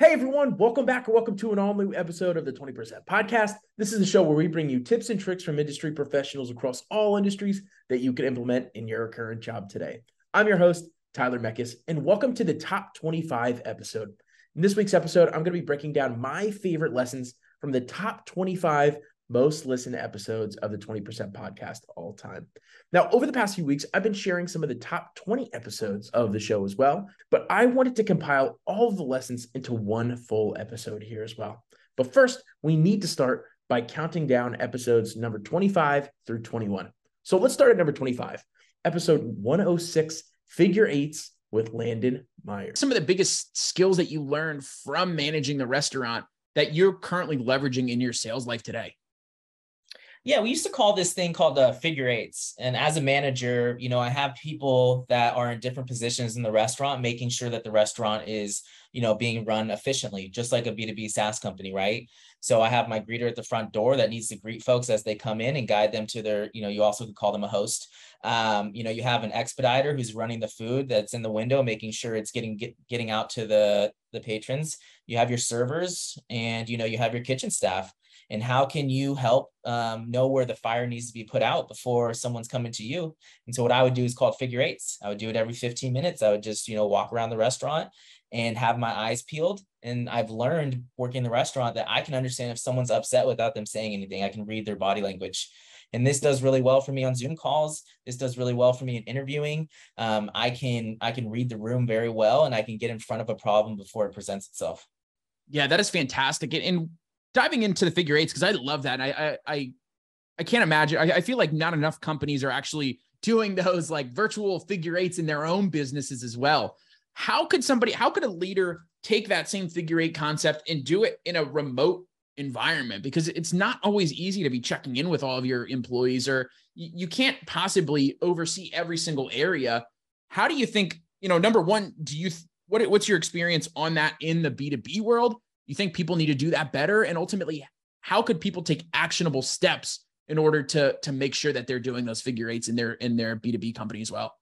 Hey everyone, welcome back or welcome to an all new episode of the 20% podcast. This is the show where we bring you tips and tricks from industry professionals across all industries that you can implement in your current job today. I'm your host, Tyler Meckes, and welcome to the top 25 episode. In this week's episode, I'm going to be breaking down my favorite lessons from the top 25 most listened episodes of the 20% podcast all time. Now, over the past few weeks, I've been sharing some of the top 20 episodes of the show as well, but I wanted to compile all the lessons into one full episode here as well. But first, we need to start by counting down episodes number 25 through 21. So let's start at number 25, episode 106 Figure Eights with Landon Meyer. Some of the biggest skills that you learned from managing the restaurant that you're currently leveraging in your sales life today? Yeah, we used to call this thing called the uh, figure eights. And as a manager, you know, I have people that are in different positions in the restaurant, making sure that the restaurant is, you know, being run efficiently, just like a B2B SaaS company, right? So I have my greeter at the front door that needs to greet folks as they come in and guide them to their, you know, you also could call them a host. Um, you know, you have an expediter who's running the food that's in the window, making sure it's getting get, getting out to the the patrons. You have your servers, and you know, you have your kitchen staff and how can you help um, know where the fire needs to be put out before someone's coming to you? And so what i would do is called figure eights. I would do it every 15 minutes. I would just you know walk around the restaurant and have my eyes peeled. And i've learned working in the restaurant that i can understand if someone's upset without them saying anything. I can read their body language. And this does really well for me on zoom calls. This does really well for me in interviewing. Um, i can i can read the room very well and i can get in front of a problem before it presents itself. Yeah that is fantastic. And diving into the figure eights because I love that. I I I can't imagine. I, I feel like not enough companies are actually doing those like virtual figure eights in their own businesses as well. How could somebody? How could a leader take that same figure eight concept and do it in a remote environment? Because it's not always easy to be checking in with all of your employees, or you, can't possibly oversee every single area. How do you think? You know, number one, do you what what's your experience on that in the B two B world? You think people need to do that better? And ultimately, how could people take actionable steps in order to to make sure that they're doing those figure eights in their in their B2B company as well?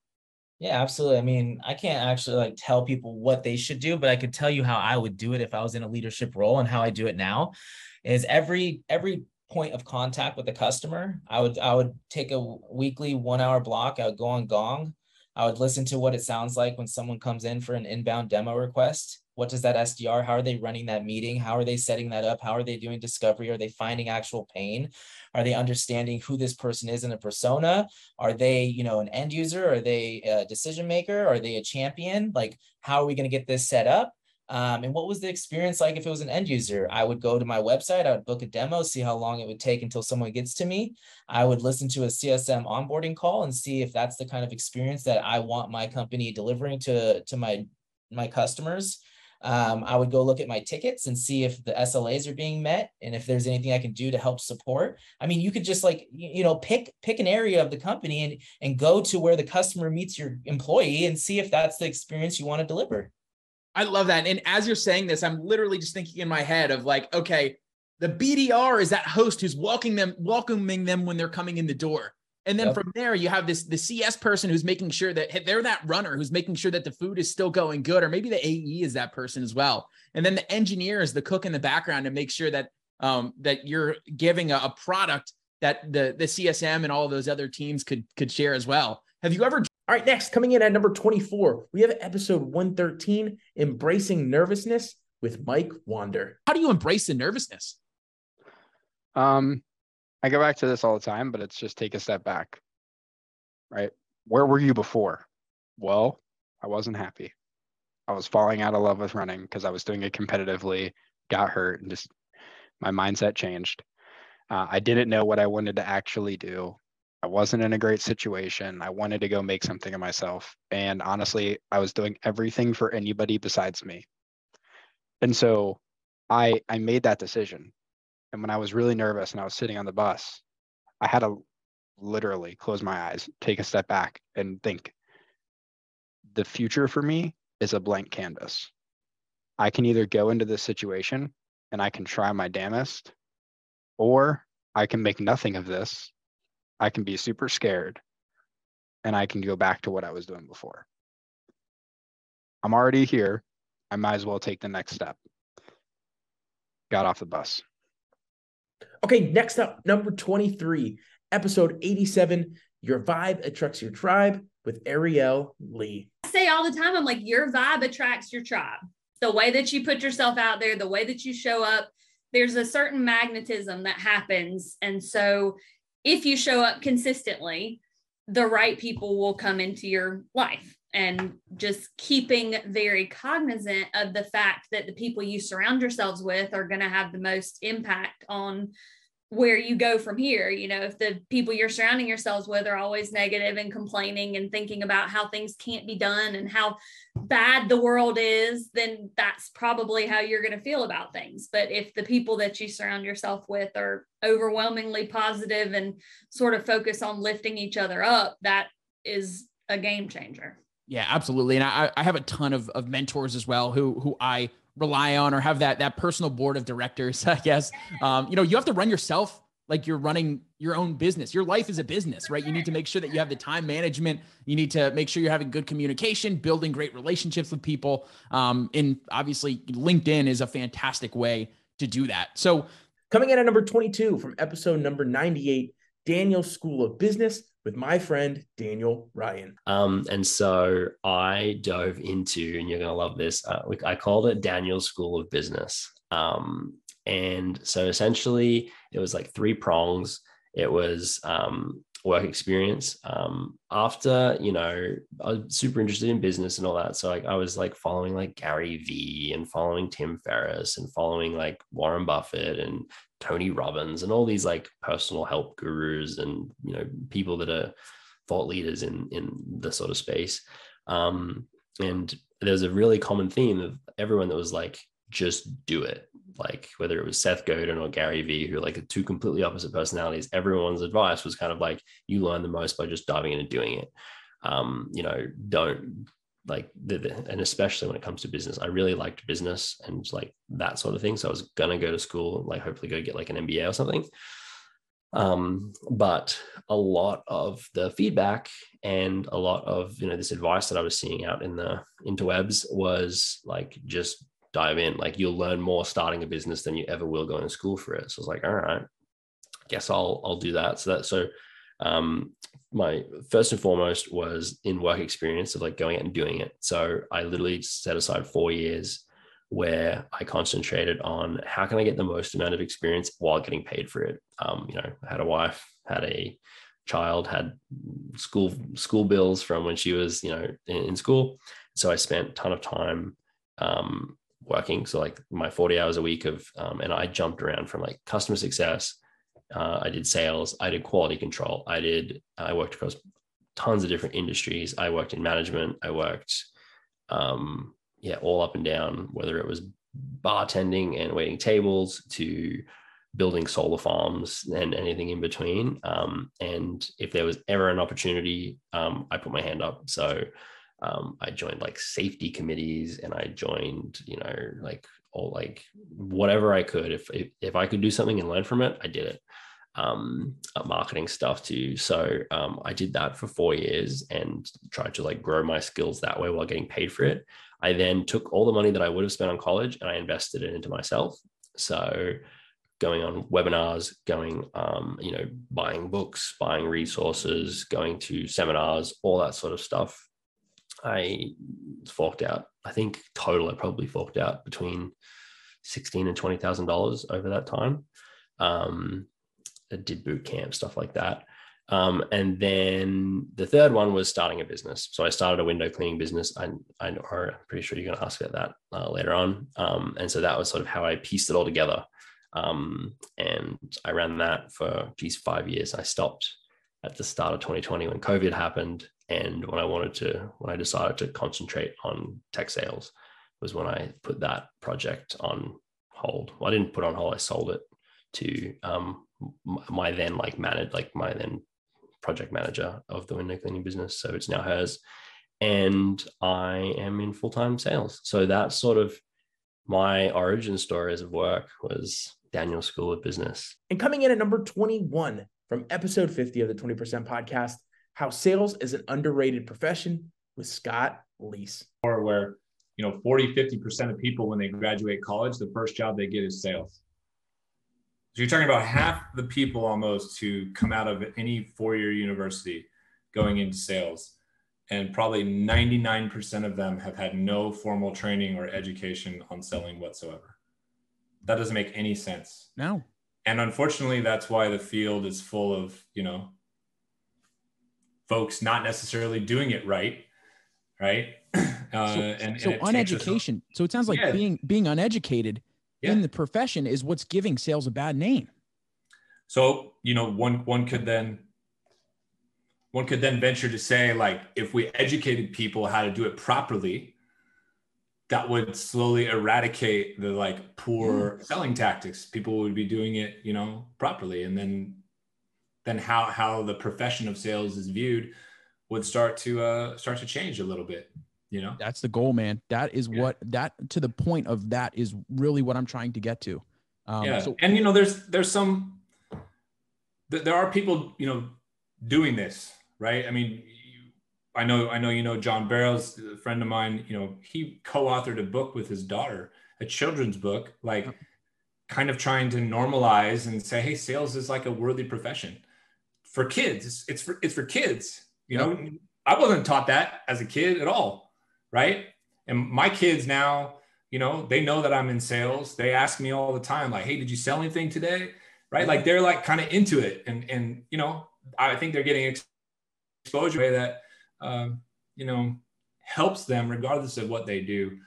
Yeah, absolutely. I mean, I can't actually like tell people what they should do, but I could tell you how I would do it if I was in a leadership role and how I do it now is every every point of contact with the customer, I would I would take a weekly 1-hour block, I would go on Gong. I would listen to what it sounds like when someone comes in for an inbound demo request what does that SDR, how are they running that meeting? How are they setting that up? How are they doing discovery? Are they finding actual pain? Are they understanding who this person is in a persona? Are they, you know, an end user? Are they a decision maker? Are they a champion? Like, how are we going to get this set up? Um, and what was the experience like if it was an end user? I would go to my website, I would book a demo, see how long it would take until someone gets to me. I would listen to a CSM onboarding call and see if that's the kind of experience that I want my company delivering to, to my my customers. Um, I would go look at my tickets and see if the SLAs are being met and if there's anything I can do to help support. I mean, you could just like you know pick pick an area of the company and and go to where the customer meets your employee and see if that's the experience you want to deliver. I love that. And as you're saying this, I'm literally just thinking in my head of like, okay, the BDR is that host who's welcoming them, welcoming them when they're coming in the door. And then yep. from there, you have this the CS person who's making sure that they're that runner who's making sure that the food is still going good, or maybe the AE is that person as well. And then the engineer is the cook in the background to make sure that um, that you're giving a, a product that the the CSM and all of those other teams could could share as well. Have you ever? All right, next coming in at number 24, we have episode 113, embracing nervousness with Mike Wander. How do you embrace the nervousness? Um, I go back to this all the time, but it's just take a step back, right? Where were you before? Well, I wasn't happy. I was falling out of love with running because I was doing it competitively, got hurt, and just my mindset changed. Uh, I didn't know what I wanted to actually do. I wasn't in a great situation. I wanted to go make something of myself. And honestly, I was doing everything for anybody besides me. And so I I made that decision. And when I was really nervous and I was sitting on the bus, I had to literally close my eyes, take a step back, and think the future for me is a blank canvas. I can either go into this situation and I can try my damnest, or I can make nothing of this. I can be super scared and I can go back to what I was doing before. I'm already here. I might as well take the next step. got off the bus. Okay, next up, number 23, episode 87, Your Vibe Attracts Your Tribe with Ariel Lee. I say all the time, I'm like, your vibe attracts your tribe. The way that you put yourself out there, the way that you show up, there's a certain magnetism that happens. And so if you show up consistently, the right people will come into your life and just keeping very cognizant of the fact that the people you surround yourselves with are going to have the most impact on where you go from here. You know, if the people you're surrounding yourselves with are always negative and complaining and thinking about how things can't be done and how bad the world is, then that's probably how you're going to feel about things. But if the people that you surround yourself with are overwhelmingly positive and sort of focus on lifting each other up, that is a game changer. Yeah, absolutely. And I, I have a ton of, of mentors as well who who I rely on or have that that personal board of directors, I guess. Um, you know, you have to run yourself like you're running your own business. Your life is a business, right? You need to make sure that you have the time management. You need to make sure you're having good communication, building great relationships with people. Um, and obviously, LinkedIn is a fantastic way to do that. So, coming in at number 22 from episode number 98, Daniel School of Business with my friend Daniel Ryan. Um, and so I dove into, and you're going to love this. Uh, I called it Daniel's School of Business. Um, and so essentially, it was like three prongs. It was um, work experience. Um, after, you know, I was super interested in business and all that. So like I was like following like Gary Vee and following Tim Ferriss and following like Warren Buffett and Tony Robbins and all these like personal help gurus and you know people that are thought leaders in in the sort of space. Um, and there's a really common theme of everyone that was like, just do it. Like whether it was Seth Godin or Gary Vee, who are like two completely opposite personalities, everyone's advice was kind of like, you learn the most by just diving in and doing it. Um, you know, don't like the, the, and especially when it comes to business i really liked business and like that sort of thing. So i was gonna go to school like hopefully go get like an mba or something. Um, but a lot of the feedback and a lot of you know this advice that i was seeing out in the interwebs was like just dive in. Like you'll learn more starting a business than you ever will going to school for it. So i was like all right guess i'll i'll do that. So that so um, my first and foremost was in work experience of like going out and doing it. So I literally set aside four years where I concentrated on how can I get the most amount of experience while getting paid for it. Um, you know, I had a wife, had a child, had school school bills from when she was, you know, in, in school. So I spent a ton of time um, working. So like my 40 hours a week of, um, and I jumped around from like customer success uh, I did sales. I did quality control. I did. I worked across tons of different industries. I worked in management. I worked, um, yeah, all up and down. Whether it was bartending and waiting tables to building solar farms and anything in between. Um, and if there was ever an opportunity, um, I put my hand up. So um, I joined like safety committees and I joined, you know, like all like whatever I could. If, if, if I could do something and learn from it, I did it. Um, uh, marketing stuff too. So um, I did that for four years and tried to like grow my skills that way while getting paid for it. I then took all the money that I would have spent on college and I invested it into myself. So going on webinars, going, um, you know, buying books, buying resources, going to seminars, all that sort of stuff. I forked out. I think total I probably forked out between sixteen and twenty thousand dollars over that time. Um, did boot camp stuff like that. Um, and then the third one was starting a business. So I started a window cleaning business. I, I know, I'm pretty sure you're going to ask about that uh, later on. Um, and so that was sort of how I pieced it all together. Um, and I ran that for geez five years. I stopped at the start of 2020 when COVID happened, and when I wanted to, when I decided to concentrate on tech sales, was when I put that project on hold. Well, I didn't put on hold; I sold it to um, my then like managed, like my then project manager of the window cleaning business. So it's now hers, and I am in full time sales. So that's sort of my origin stories of work was Daniel School of Business. And coming in at number 21 from episode 50 of the 20% podcast, How Sales is an Underrated Profession with Scott Leese. Or where you know 40 50% of people when they graduate college the first job they get is sales so you're talking about half the people almost who come out of any four-year university going into sales and probably 99% of them have had no formal training or education on selling whatsoever that doesn't make any sense No. and unfortunately that's why the field is full of you know folks not necessarily doing it right right uh, So, and, so and uneducation. So it sounds like Yeah. being being uneducated Yeah. in the profession is what's giving sales a bad name. so you know one one could then one could then venture to say like if we educated people how to do it properly that would slowly eradicate the like poor selling tactics people would be doing it you know properly and then then how how the profession of sales is viewed would start to uh start to change a little bit you know? That's the goal, man. That is Yeah. what that to the point of that is really what I'm trying to get to. Um, yeah. So and you know there's there's some th- there are people you know doing this right? I mean you, i know i know you know john barrows a friend of mine you know he co-authored a book with his daughter a children's book like kind of trying to normalize and say hey sales is like a worthy profession. For kids it's, it's for it's for kids you know? I wasn't taught that as a kid at all right? And my kids now you know they know that i'm in sales. They ask me all the time like hey did you sell anything today? Right? Like they're like kind of into it. And and you know i think they're getting ex- exposure way that um, you know helps them regardless of what they do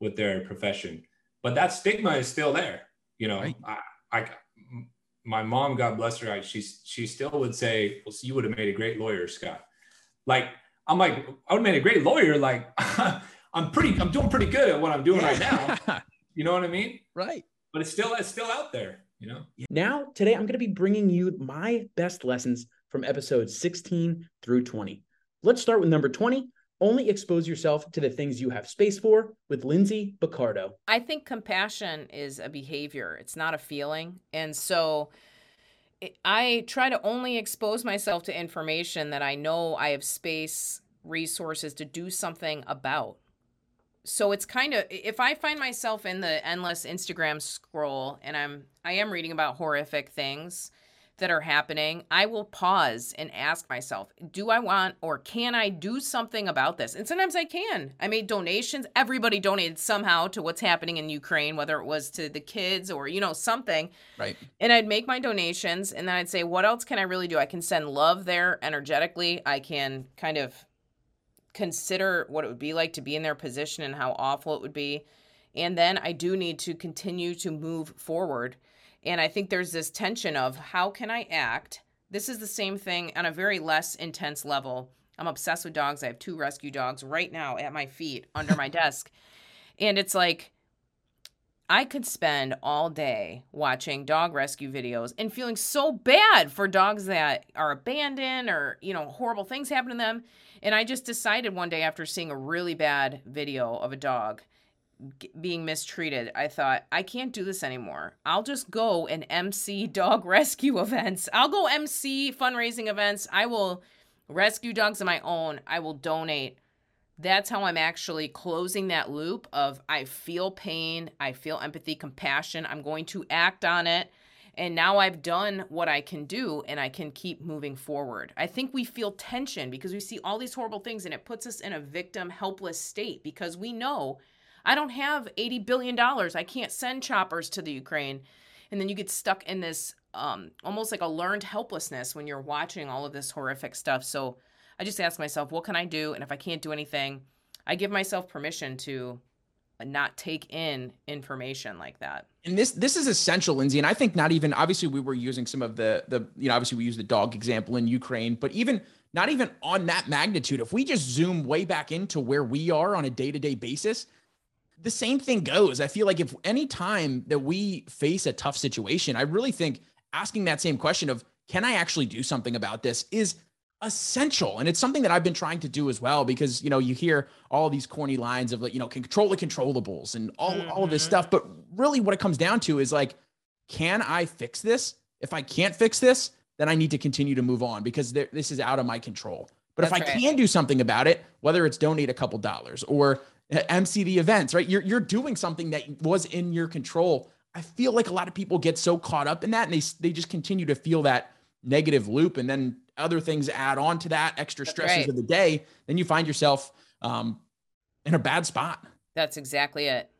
with their profession. But that stigma is still there you know? Right. I, I my mom god bless her I, she she still would say well you would have made a great lawyer scott. Like i'm like i would have made a great lawyer like i'm pretty i'm doing pretty good at what i'm doing right now you know what i mean right. but it's still it's still out there you know Now, today, I'm going to be bringing you my best lessons from episodes 16 through 20. Let's start with number 20. Only expose yourself to the things you have space for with Lindsay Boccardo. I think compassion is a behavior, it's not a feeling. And so it- I try to only expose myself to information that I know I have space, resources to do something about. So it's kind of if I find myself in the endless Instagram scroll and I'm I am reading about horrific things that are happening, I will pause and ask myself, do I want or can I do something about this? And sometimes I can. I made donations. Everybody donated somehow to what's happening in Ukraine, whether it was to the kids or, you know, something. Right. And I'd make my donations and then I'd say, what else can I really do? I can send love there energetically. I can kind of consider what it would be like to be in their position and how awful it would be. And then I do need to continue to move forward. And I think there's this tension of how can I act? This is the same thing on a very less intense level. I'm obsessed with dogs. I have two rescue dogs right now at my feet under my desk. And it's like, I could spend all day watching dog rescue videos and feeling so bad for dogs that are abandoned or, you know, horrible things happen to them. And I just decided one day after seeing a really bad video of a dog being mistreated, I thought, I can't do this anymore. I'll just go and MC dog rescue events. I'll go MC fundraising events. I will rescue dogs of my own. I will donate. That's how I'm actually closing that loop of I feel pain, I feel empathy, compassion. I'm going to act on it. And now I've done what I can do and I can keep moving forward. I think we feel tension because we see all these horrible things and it puts us in a victim, helpless state because we know I don't have $80 billion. I can't send choppers to the Ukraine. And then you get stuck in this um, almost like a learned helplessness when you're watching all of this horrific stuff. So I just ask myself, what can I do? And if I can't do anything, I give myself permission to not take in information like that. and this this is essential lindsay and i think not even obviously we were using some of the the you know obviously we use the dog example in ukraine but even not even on that magnitude if we just zoom way back into where we are on a day-to-day basis the same thing goes. I feel like if any time that we face a tough situation i really think asking that same question of can i actually do something about this? is essential. And it's something that i've been trying to do as well because you know you hear all these corny lines of like you know control the controllables and all, all of this Mhm. stuff. But really what it comes down to is like can i fix this? If i can't fix this then i need to continue to move on because there, this is out of my control. But if i right. can do something about it whether it's donate a couple dollars or MC the events, right? You're you're doing something that was in your control. I feel like a lot of people get so caught up in that and they they just continue to feel that negative loop and then other things add on to that extra stresses right. of the day, then you find yourself um, in a bad spot. That's exactly it.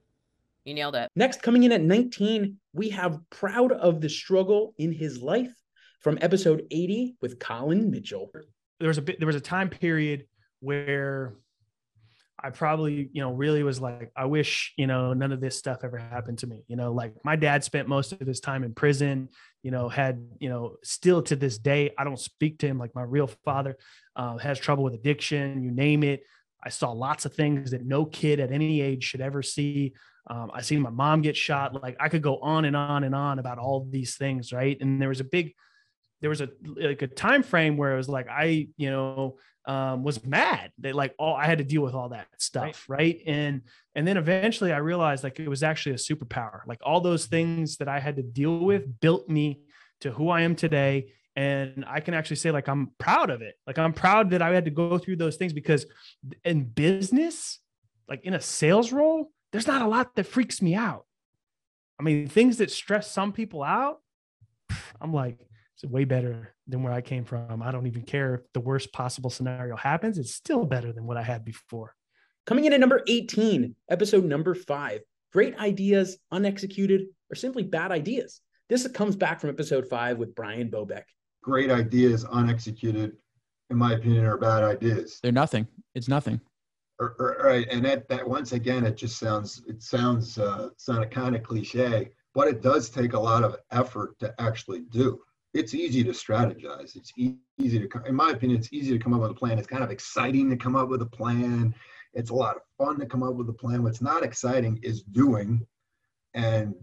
You nailed it. Next, coming in at 19, we have Proud of the Struggle in His Life from episode 80 with Collin Mitchell. There was a bit, there was a time period where I probably, you know, really was like, I wish, you know, none of this stuff ever happened to me. You know, like my dad spent most of his time in prison, you know, had, you know, still to this day, I don't speak to him like my real father, uh, has trouble with addiction, you name it. I saw lots of things that no kid at any age should ever see. Um, I seen my mom get shot. Like I could go on and on and on about all these things, right? And there was a big, there was a like a time frame where it was like I, you know, um, was mad that like all I had to deal with all that stuff, right. right? And and then eventually I realized like it was actually a superpower. Like all those things that I had to deal with built me to who I am today. And I can actually say like I'm proud of it. Like I'm proud that I had to go through those things because in business, like in a sales role, there's not a lot that freaks me out. I mean, things that stress some people out, I'm like, it's way better than where I came from. I don't even care if the worst possible scenario happens. It's still better than what I had before. Coming in at number 18, episode number five great ideas, unexecuted, or simply bad ideas. This comes back from episode five with Brian Bobeck. Great ideas, unexecuted, in my opinion, are bad ideas. They're nothing. It's nothing. Right, and that that once again, it just sounds it sounds uh, sound kind of cliche, but it does take a lot of effort to actually do it's easy to strategize. It's easy to, in my opinion, it's easy to come up with a plan. It's kind of exciting to come up with a plan. It's a lot of fun to come up with a plan. What's not exciting is doing and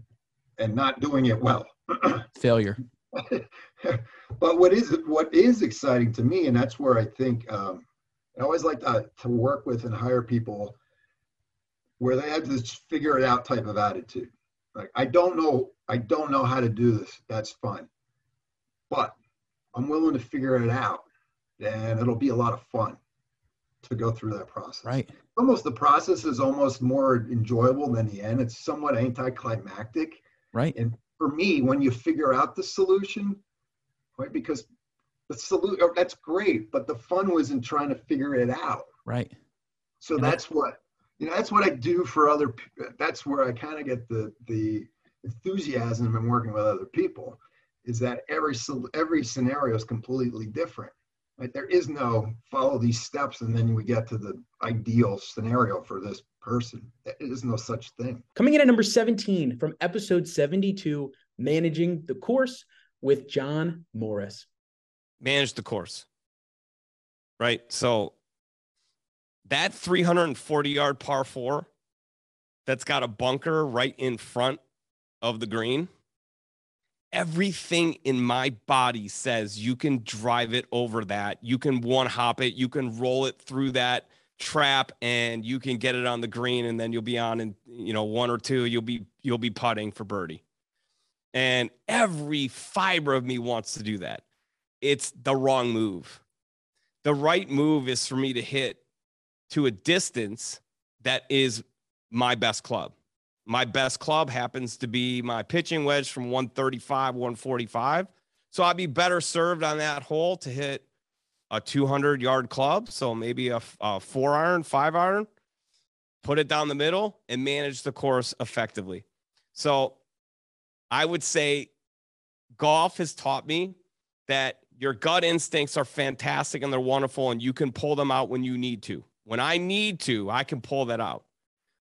and not doing it well. Failure. but what is what is exciting to me, and that's where I think um, I always like to, to work with and hire people where they have this figure it out type of attitude. Like I don't know, I don't know how to do this. That's fine but I'm willing to figure it out and it'll be a lot of fun to go through that process. Right. Almost the process is almost more enjoyable than the end. It's somewhat anticlimactic. Right. And for me, when you figure out the solution, right, because the solution oh, that's great, but the fun was in trying to figure it out. Right. So and that's what you know. That's what I do for other. That's where I kind of get the the enthusiasm in working with other people is that every every scenario is completely different. Right? There is no follow these steps and then we get to the ideal scenario for this person. There is no such thing. Coming in at number 17 from episode 72, Managing the Course with John Morris. Manage the course. Right. So that 340 yard par four that's got a bunker right in front of the green everything in my body says you can drive it over that. You can one hop it, you can roll it through that trap and you can get it on the green and then you'll be on and you know one or two you'll be you'll be putting for birdie. And every fiber of me wants to do that. It's the wrong move. The right move is for me to hit to a distance that is my best club. My best club happens to be my pitching wedge from 135, 145. So I'd be better served on that hole to hit a 200 yard club. So maybe a, a four iron, five iron, put it down the middle and manage the course effectively. So I would say golf has taught me that your gut instincts are fantastic and they're wonderful, and you can pull them out when you need to. When I need to, I can pull that out.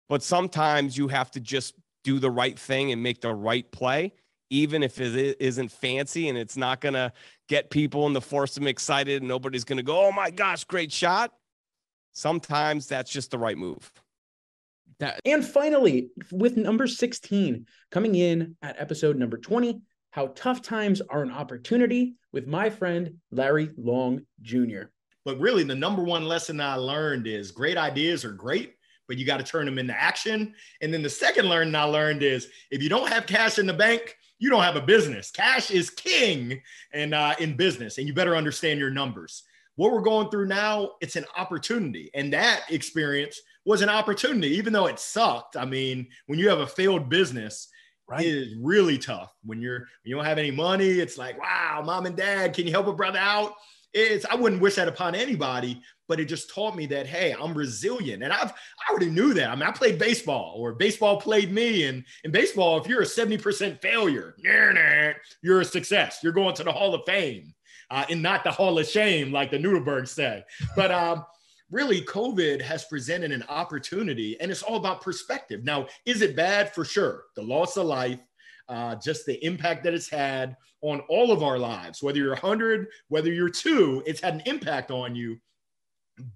But sometimes you have to just do the right thing and make the right play, even if it isn't fancy and it's not going to get people and the force them excited and nobody's going to go, oh my gosh, great shot. Sometimes that's just the right move. That- and finally, with number 16 coming in at episode number 20, how tough times are an opportunity with my friend Larry Long Jr. But really, the number one lesson I learned is great ideas are great, but you got to turn them into action. And then the second learning I learned is if you don't have cash in the bank, you don't have a business. Cash is king and uh, in business, and you better understand your numbers. What we're going through now, it's an opportunity, and that experience was an opportunity, even though it sucked. I mean, when you have a failed business, Right. it is really tough. When you're when you don't have any money, it's like, wow, mom and dad, can you help a brother out? It's I wouldn't wish that upon anybody, but it just taught me that hey, I'm resilient, and I've I already knew that. I mean, I played baseball, or baseball played me, and in baseball, if you're a 70% failure, nah, nah, you're a success. You're going to the Hall of Fame, uh, and not the Hall of Shame, like the Nuremberg say. But um, really, COVID has presented an opportunity, and it's all about perspective. Now, is it bad? For sure. The loss of life, uh, just the impact that it's had on all of our lives, whether you're 100, whether you're two, it's had an impact on you.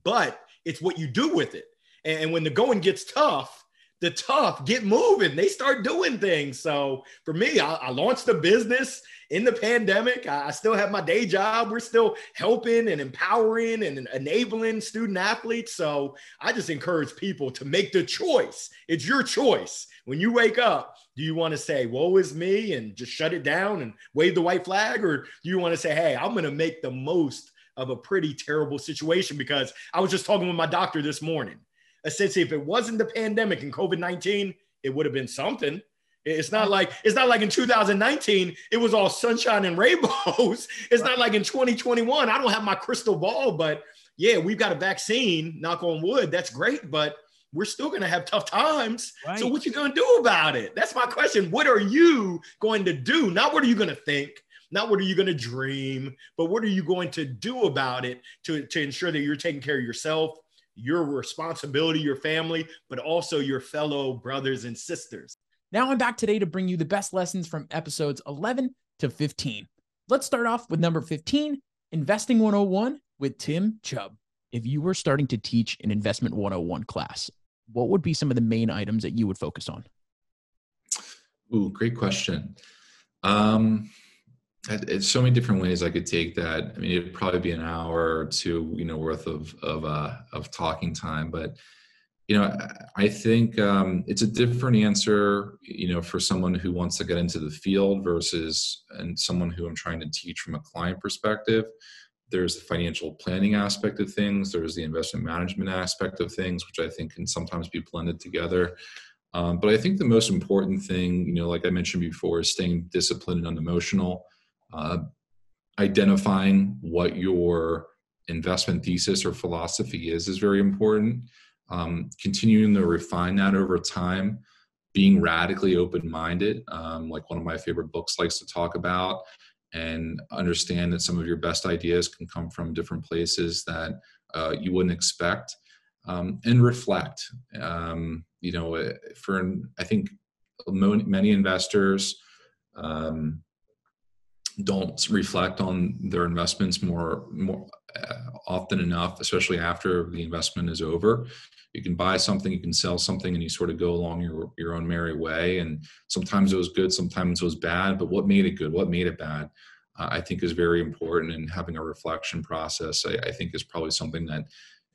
But it's what you do with it. And when the going gets tough, the tough get moving. They start doing things. So for me, I, I launched a business in the pandemic. I, I still have my day job. We're still helping and empowering and enabling student athletes. So I just encourage people to make the choice. It's your choice. When you wake up, do you want to say, woe is me and just shut it down and wave the white flag? Or do you want to say, hey, I'm going to make the most of a pretty terrible situation? Because I was just talking with my doctor this morning. Essentially, if it wasn't the pandemic and COVID 19, it would have been something. It's not like it's not like in 2019 it was all sunshine and rainbows. It's not like in 2021. I don't have my crystal ball, but yeah, we've got a vaccine. Knock on wood. That's great, but we're still going to have tough times. Right. So what you going to do about it? That's my question. What are you going to do? Not what are you going to think? Not what are you going to dream, but what are you going to do about it to, to ensure that you're taking care of yourself, your responsibility, your family, but also your fellow brothers and sisters. Now I'm back today to bring you the best lessons from episodes 11 to 15. Let's start off with number 15, Investing 101 with Tim Chubb. If you were starting to teach an Investment 101 class, what would be some of the main items that you would focus on? Ooh, great question. Um, it's so many different ways I could take that. I mean, it'd probably be an hour or two, you know, worth of of uh, of talking time. But you know, I think um, it's a different answer, you know, for someone who wants to get into the field versus and someone who I'm trying to teach from a client perspective. There's the financial planning aspect of things. There's the investment management aspect of things, which I think can sometimes be blended together. Um, but I think the most important thing, you know, like I mentioned before, is staying disciplined and unemotional. Uh, identifying what your investment thesis or philosophy is is very important. Um, continuing to refine that over time, being radically open-minded, um, like one of my favorite books likes to talk about, and understand that some of your best ideas can come from different places that uh, you wouldn't expect, um, and reflect. Um, you know, for I think many investors um, don't reflect on their investments more more uh, often enough, especially after the investment is over. You can buy something, you can sell something, and you sort of go along your your own merry way. And sometimes it was good, sometimes it was bad. But what made it good? What made it bad? Uh, I think is very important. And having a reflection process, I, I think, is probably something that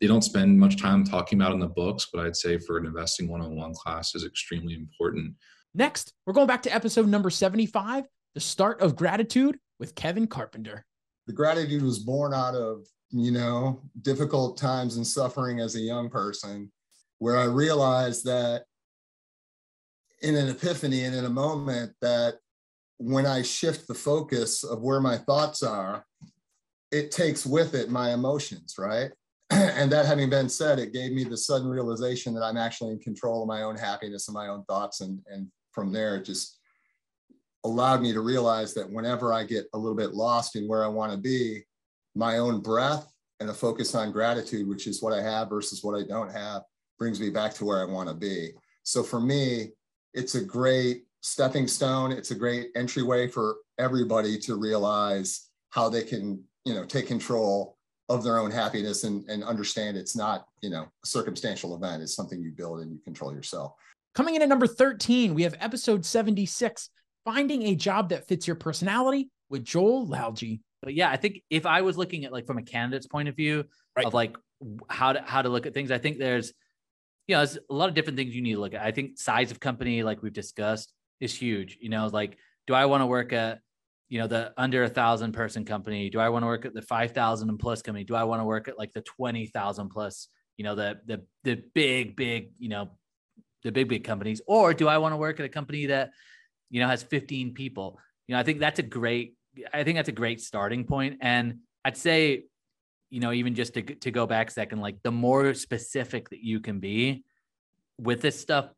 they don't spend much time talking about in the books. But I'd say for an investing one-on-one class is extremely important. Next, we're going back to episode number 75, the start of gratitude with Kevin Carpenter. The gratitude was born out of, you know, difficult times and suffering as a young person, where I realized that in an epiphany and in a moment that when I shift the focus of where my thoughts are, it takes with it my emotions, right? and that having been said, it gave me the sudden realization that I'm actually in control of my own happiness and my own thoughts. And, and from there, it just allowed me to realize that whenever I get a little bit lost in where I want to be, my own breath and a focus on gratitude, which is what I have versus what I don't have, brings me back to where I want to be. So for me, it's a great stepping stone. It's a great entryway for everybody to realize how they can, you know, take control of their own happiness and, and understand it's not, you know, a circumstantial event. It's something you build and you control yourself. Coming in at number 13, we have episode 76 Finding a Job That Fits Your Personality with Joel Lalgee. But yeah, I think if I was looking at like from a candidate's point of view right. of like how to how to look at things, I think there's you know, there's a lot of different things you need to look at. I think size of company, like we've discussed, is huge. You know, like do I want to work at you know the under a thousand person company? Do I want to work at the five thousand and plus company? Do I want to work at like the twenty thousand plus you know, the the the big, big, you know, the big, big companies, or do I want to work at a company that, you know, has 15 people? You know, I think that's a great, I think that's a great starting point. And I'd say, you know, even just to to go back a second, like the more specific that you can be with this stuff,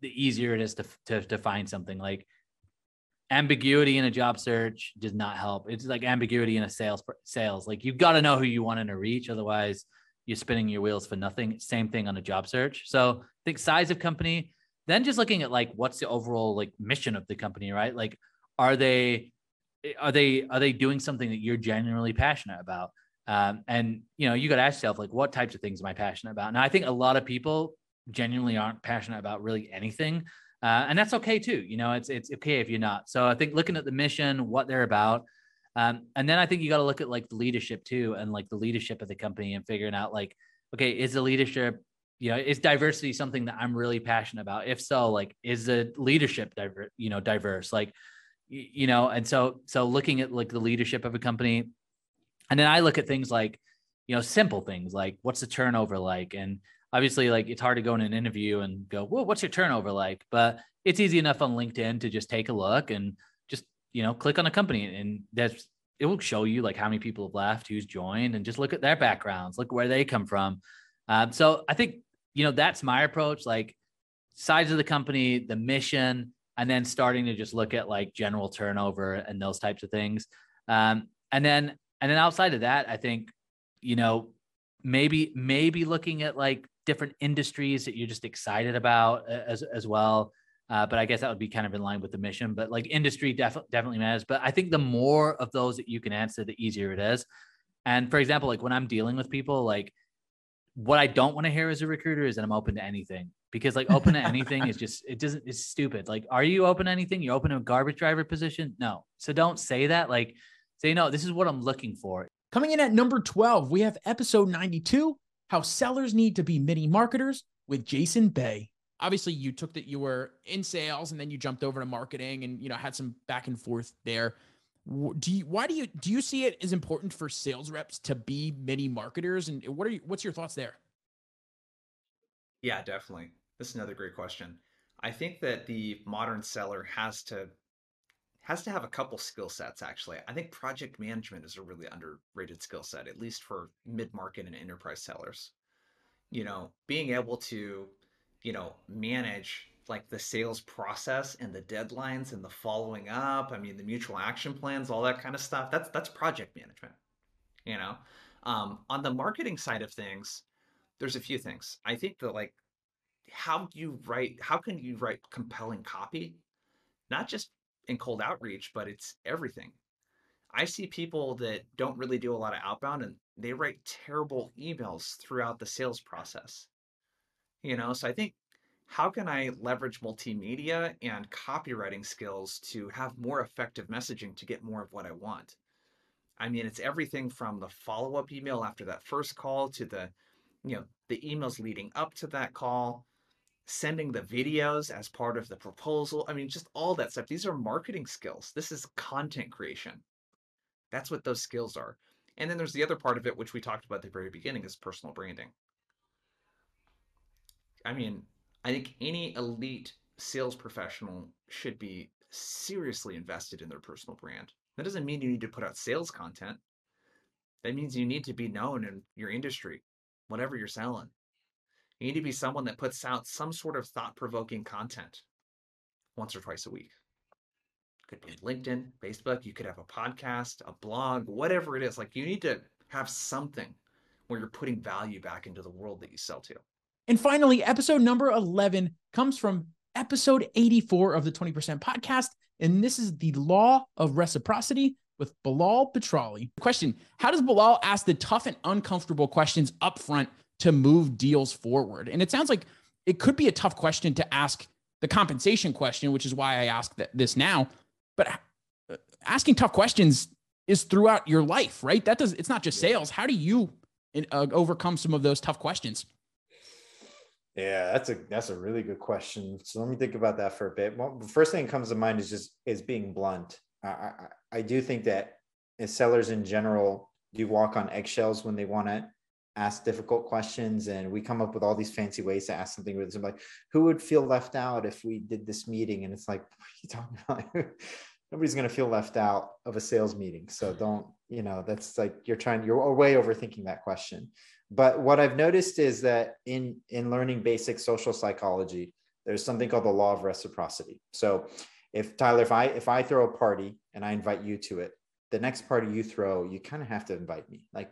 the easier it is to to, to find something like ambiguity in a job search does not help. It's like ambiguity in a sales sales. Like you've got to know who you want to reach, otherwise you're spinning your wheels for nothing. Same thing on a job search. So think size of company, then just looking at like what's the overall like mission of the company, right? Like are they are they are they doing something that you're genuinely passionate about? Um, and you know, you got to ask yourself like, what types of things am I passionate about? Now, I think a lot of people genuinely aren't passionate about really anything. Uh, and that's okay too. You know, it's it's okay if you're not. So I think looking at the mission, what they're about, um, and then I think you got to look at like the leadership too, and like the leadership of the company, and figuring out like, okay, is the leadership, you know, is diversity something that I'm really passionate about? If so, like, is the leadership diver, you know, diverse? Like, you know, and so so looking at like the leadership of a company, and then I look at things like, you know, simple things like what's the turnover like, and obviously like it's hard to go in an interview and go, well, what's your turnover like? But it's easy enough on LinkedIn to just take a look and just, you know, click on a company and that's it will show you like how many people have left, who's joined, and just look at their backgrounds, look where they come from. Um, so I think, you know, that's my approach, like size of the company, the mission, and then starting to just look at like general turnover and those types of things. Um, and then and then outside of that, I think, you know, maybe maybe looking at like different industries that you're just excited about as as well. Uh, but I guess that would be kind of in line with the mission. But like industry def- definitely matters. But I think the more of those that you can answer, the easier it is. And for example, like when I'm dealing with people, like what I don't want to hear as a recruiter is that I'm open to anything because like open to anything is just it doesn't it's stupid. Like, are you open to anything? You're open to a garbage driver position? No. So don't say that. Like, say no. This is what I'm looking for. Coming in at number 12, we have episode 92 How Sellers Need to Be Mini Marketers with Jason Bay. Obviously, you took that you were in sales and then you jumped over to marketing and you know had some back and forth there. Do you why do you do you see it as important for sales reps to be mini marketers and what are you what's your thoughts there? Yeah, definitely. that's another great question. I think that the modern seller has to has to have a couple skill sets actually. I think project management is a really underrated skill set, at least for mid-market and enterprise sellers. You know, being able to, you know, manage like the sales process and the deadlines and the following up, I mean the mutual action plans, all that kind of stuff. That's that's project management. You know, um, on the marketing side of things, there's a few things. I think that like how do you write how can you write compelling copy not just in cold outreach, but it's everything. I see people that don't really do a lot of outbound and they write terrible emails throughout the sales process. You know, so I think how can I leverage multimedia and copywriting skills to have more effective messaging to get more of what I want? I mean, it's everything from the follow-up email after that first call to the, you know, the emails leading up to that call sending the videos as part of the proposal. I mean, just all that stuff. These are marketing skills. This is content creation. That's what those skills are. And then there's the other part of it, which we talked about at the very beginning, is personal branding. I mean, I think any elite sales professional should be seriously invested in their personal brand. That doesn't mean you need to put out sales content. That means you need to be known in your industry, whatever you're selling. You need to be someone that puts out some sort of thought provoking content once or twice a week. Could be LinkedIn, Facebook, you could have a podcast, a blog, whatever it is. Like you need to have something where you're putting value back into the world that you sell to. And finally, episode number 11 comes from episode 84 of the 20% podcast. And this is the law of reciprocity with Belal Batrawy. Question How does Belal ask the tough and uncomfortable questions up front to move deals forward? And it sounds like it could be a tough question to ask the compensation question, which is why I ask this now. But uh, asking tough questions is throughout your life, right? That does. It's not just sales. How do you uh, overcome some of those tough questions? Yeah, that's a that's a really good question. So let me think about that for a bit. Well, the first thing that comes to mind is just is being blunt. I, I, I do think that as sellers in general do walk on eggshells when they want to ask difficult questions and we come up with all these fancy ways to ask something with like who would feel left out if we did this meeting and it's like what are you talking about nobody's going to feel left out of a sales meeting so don't you know that's like you're trying you're way overthinking that question but what i've noticed is that in in learning basic social psychology there's something called the law of reciprocity. So if tyler if i if i throw a party and i invite you to it the next party you throw you kind of have to invite me. Like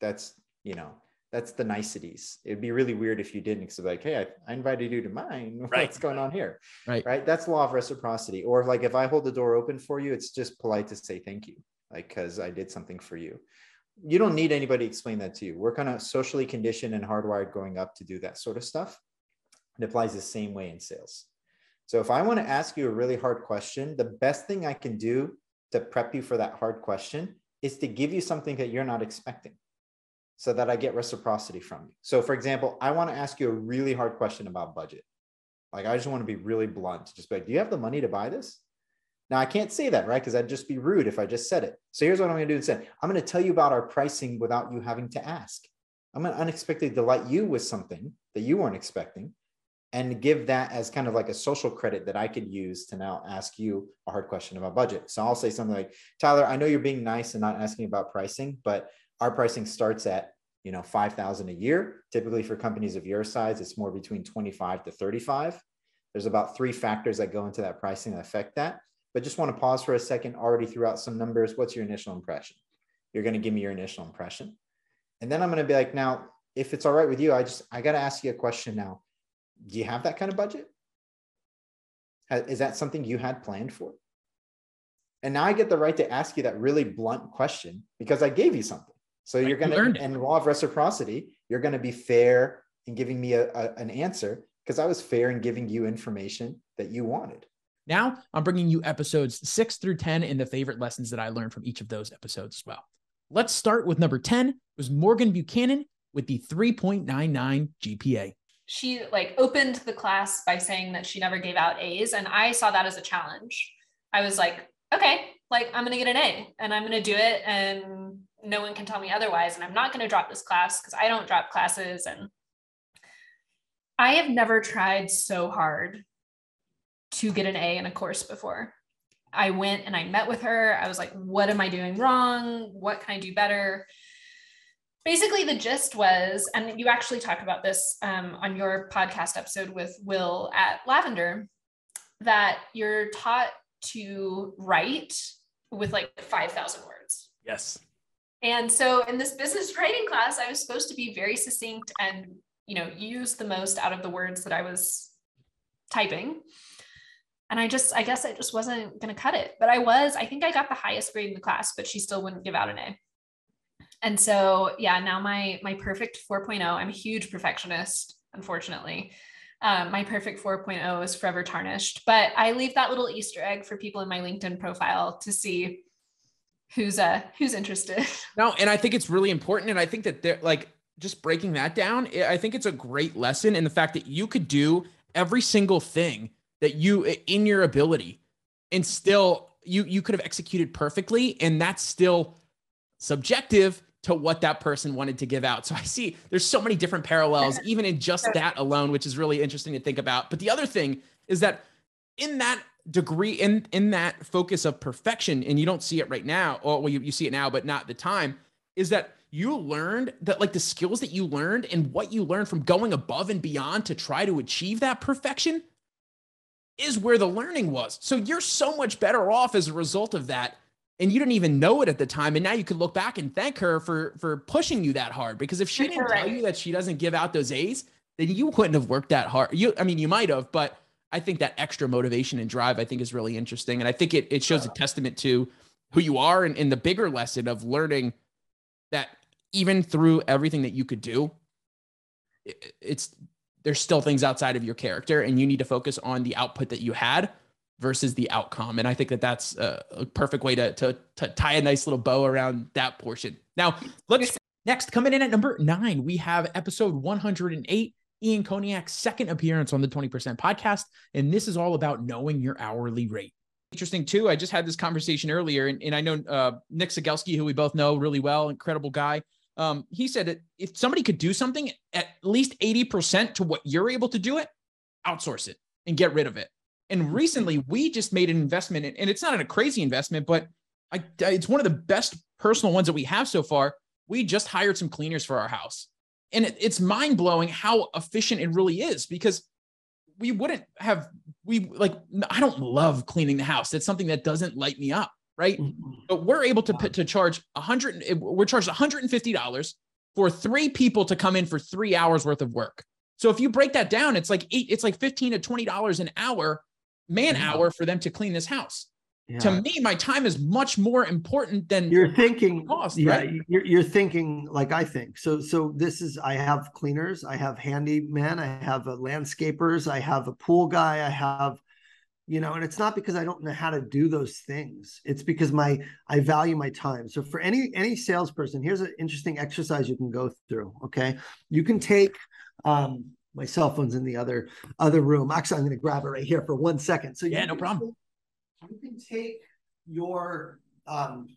that's you know that's the niceties. It'd be really weird if you didn't because like hey I, I, invited you to mine. Right. what's going on here? Right. Right? That's law of reciprocity. Or like if i hold the door open for you it's just polite to say thank you like because i did something for you you don't need anybody to explain that to you we're kind of socially conditioned and hardwired growing up to do that sort of stuff it applies the same way in sales so if i want to ask you a really hard question the best thing i can do to prep you for that hard question is to give you something that you're not expecting so that I get reciprocity from you. So, for example, I want to ask you a really hard question about budget. Like, I just want to be really blunt. Just like, do you have the money to buy this? Now, I can't say that, right? Because I'd just be rude if I just said it. So, here's what I'm going to do instead I'm going to tell you about our pricing without you having to ask. I'm going to unexpectedly delight you with something that you weren't expecting and give that as kind of like a social credit that I could use to now ask you a hard question about budget. So, I'll say something like, Tyler, I know you're being nice and not asking about pricing, but our pricing starts at you know 5000 a year typically for companies of your size it's more between 25 to 35 there's about three factors that go into that pricing that affect that but just want to pause for a second already threw out some numbers. What's your initial impression? You're going to give me your initial impression. And then i'm going to be like now if it's all right with you i just i got to ask you a question now. Do you have that kind of budget? Is that something you had planned for? And now i get the right to ask you that really blunt question because i gave you something. So you're going to, and law of reciprocity, you're going to be fair in giving me a, a an answer because I was fair in giving you information that you wanted. Now I'm bringing you episodes six through 10 and the favorite lessons that I learned from each of those episodes as well. Let's start with number 10 it was Morgan Buchanan with the 3.99 GPA. She like opened the class by saying that she never gave out A's. And I saw that as a challenge. I was like, okay, like I'm going to get an A and I'm going to do it. And no one can tell me otherwise and i'm not going to drop this class because i don't drop classes and i have never tried so hard to get an a in a course before. I went and i met with her. I was like what am i doing wrong? What can i do better? Basically the gist was and you actually talk about this um, on your podcast episode with will at lavender that you're taught to write with like 5000 words. Yes. And so in this business writing class, I was supposed to be very succinct and, you know, use the most out of the words that I was typing. And I just, I guess I just wasn't going to cut it. But I was, I think I got the highest grade in the class, but she still wouldn't give out an A. And so, yeah, now my my perfect 4.0, I'm a huge perfectionist, unfortunately. Um, my perfect 4.0 is forever tarnished, but I leave that little Easter egg for people in my LinkedIn profile to see who's uh who's interested no and i think it's really important and i think that they're like just breaking that down i think it's a great lesson in the fact that you could do every single thing that you in your ability and still you you could have executed perfectly and that's still subjective to what that person wanted to give out. So i see there's so many different parallels even in just that alone which is really interesting to think about. But the other thing is that in that degree in in that focus of perfection and you don't see it right now or well you, you see it now but not the time is that you learned that like the skills that you learned and what you learned from going above and beyond to try to achieve that perfection is where the learning was so you're so much better off as a result of that and you didn't even know it at the time and now you could look back and thank her for for pushing you that hard because if she didn't right. tell you that she doesn't give out those a's then you wouldn't have worked that hard you i mean you might have but I think that extra motivation and drive I think is really interesting. And I think it, it shows a testament to who you are and, in the bigger lesson of learning that even through everything that you could do, it, it's there's still things outside of your character and you need to focus on the output that you had versus the outcome. And I think that that's a, a perfect way to, to, to tie a nice little bow around that portion. Now let's next coming in at number nine, we have episode 108 Ian Koniak's second appearance on the 20% podcast. And this is all about knowing your hourly rate. Interesting too. I just had this conversation earlier, and, and I know uh, Nick Cegelski, who we both know really well, incredible guy. Um, he said that if somebody could do something at least 80% to what you're able to do it, outsource it and get rid of it. And recently we just made an investment in, and it's not a crazy investment, but I, it's one of the best personal ones that we have so far. We just hired some cleaners for our house. And it, it's mind blowing how efficient it really is because we wouldn't have, we like, I don't love cleaning the house. That's something that doesn't light me up right? Mm-hmm. But we're able to to charge a hundred. We're charged one hundred and fifty dollars for three people to come in for three hours worth of work. So if you break that down, it's like eight. It's like fifteen to twenty dollars an hour, man hour for them to clean this house. Yeah. To me, my time is much more important than you're thinking. Cost, yeah, right? you're, you're thinking like I think. So, so this is. I have cleaners. I have handyman. I have landscapers. I have a pool guy. I have you know and it's not because i don't know how to do those things. It's because my i value my time. So for any any salesperson here's an interesting exercise you can go through okay? You can take um my cell phone's in the other other room. Actually i'm going to grab it right here for one second. So yeah no problem. you can take your um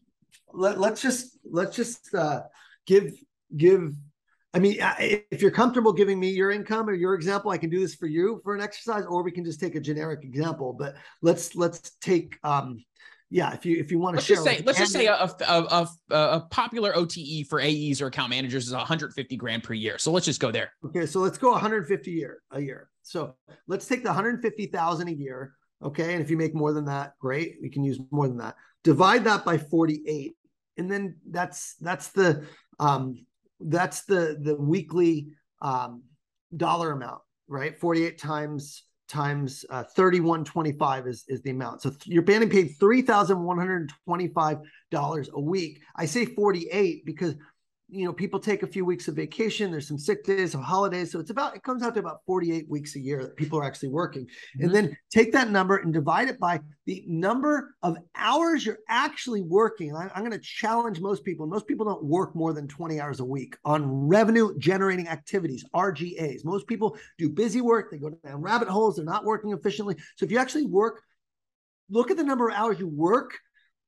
let, let's just let's just uh give give I mean, if you're comfortable giving me your income or your example, I can do this for you for an exercise, or we can just take a generic example. But let's let's take, um, yeah, if you if you want to let's share, just say like, let's just say a, a, a, a, popular OTE for AEs or account managers is 150 grand per year. So let's just go there. Okay, so let's go 150 year a year. So let's take the 150,000 a year. Okay, and if you make more than that, great. We can use more than that. Divide that by 48, and then that's that's the um that's the the weekly um, dollar amount, right? 48 times times uh, 3125 is, is the amount. So th- you're getting paid $3,125 a week. I say 48 because you know people take a few weeks of vacation there's some sick days some holidays so it's about it comes out to about 48 weeks a year that people are actually working. Mm-hmm. and then take that number and divide it by the number of hours you're actually working. I, i'm going to challenge most people. Most people don't work more than 20 hours a week on revenue generating activities rgas most people do busy work they go down rabbit holes they're not working efficiently. So if you actually work look at the number of hours you work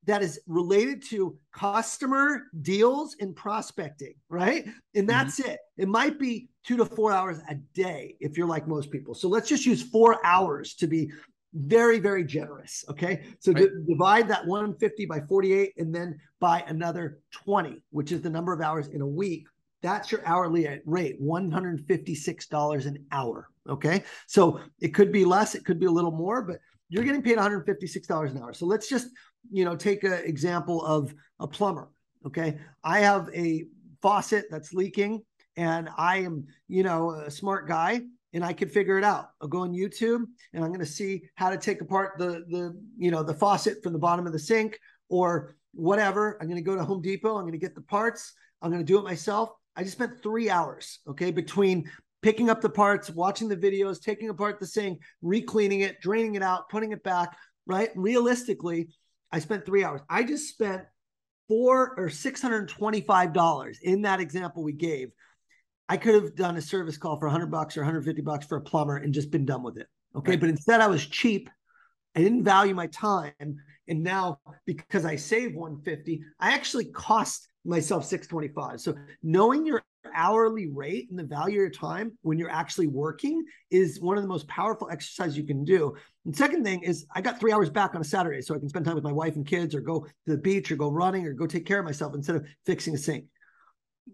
that is related to customer deals and prospecting, right? And mm-hmm. that's mm-hmm. it. It might be two to four hours a day if you're like most people. So let's just use four hours to be very, very generous. Okay. So right. d- divide that 150 by 48 and then by another 20, which is the number of hours in a week. That's your hourly rate, $156 an hour. Okay. So it could be less, it could be a little more, but you're getting paid $156 an hour. So let's just you know, take an example of a plumber. Okay. I have a faucet that's leaking and I am, you know, a smart guy and I can figure it out. I'll go on YouTube and I'm going to see how to take apart the, the, you know, the faucet from the bottom of the sink or whatever. I'm going to go to Home Depot. I'm going to get the parts. I'm going to do it myself. I just spent three hours, okay, between picking up the parts, watching the videos, taking apart the sink, re-cleaning it, draining it out, putting it back, right? Realistically, I spent three hours. I just spent four or six hundred and twenty-five dollars in that example we gave. I could have done a service call for 100 bucks or 150 bucks for a plumber and just been done with it. Okay. Right. But instead, I was cheap. I didn't value my time. And now, because I save 150, I actually cost myself 625. So knowing your hourly rate and the value of your time when you're actually working is one of the most powerful exercises you can do. And second thing is I got three hours back on a Saturday so I can spend time with my wife and kids or go to the beach or go running or go take care of myself instead of fixing a sink.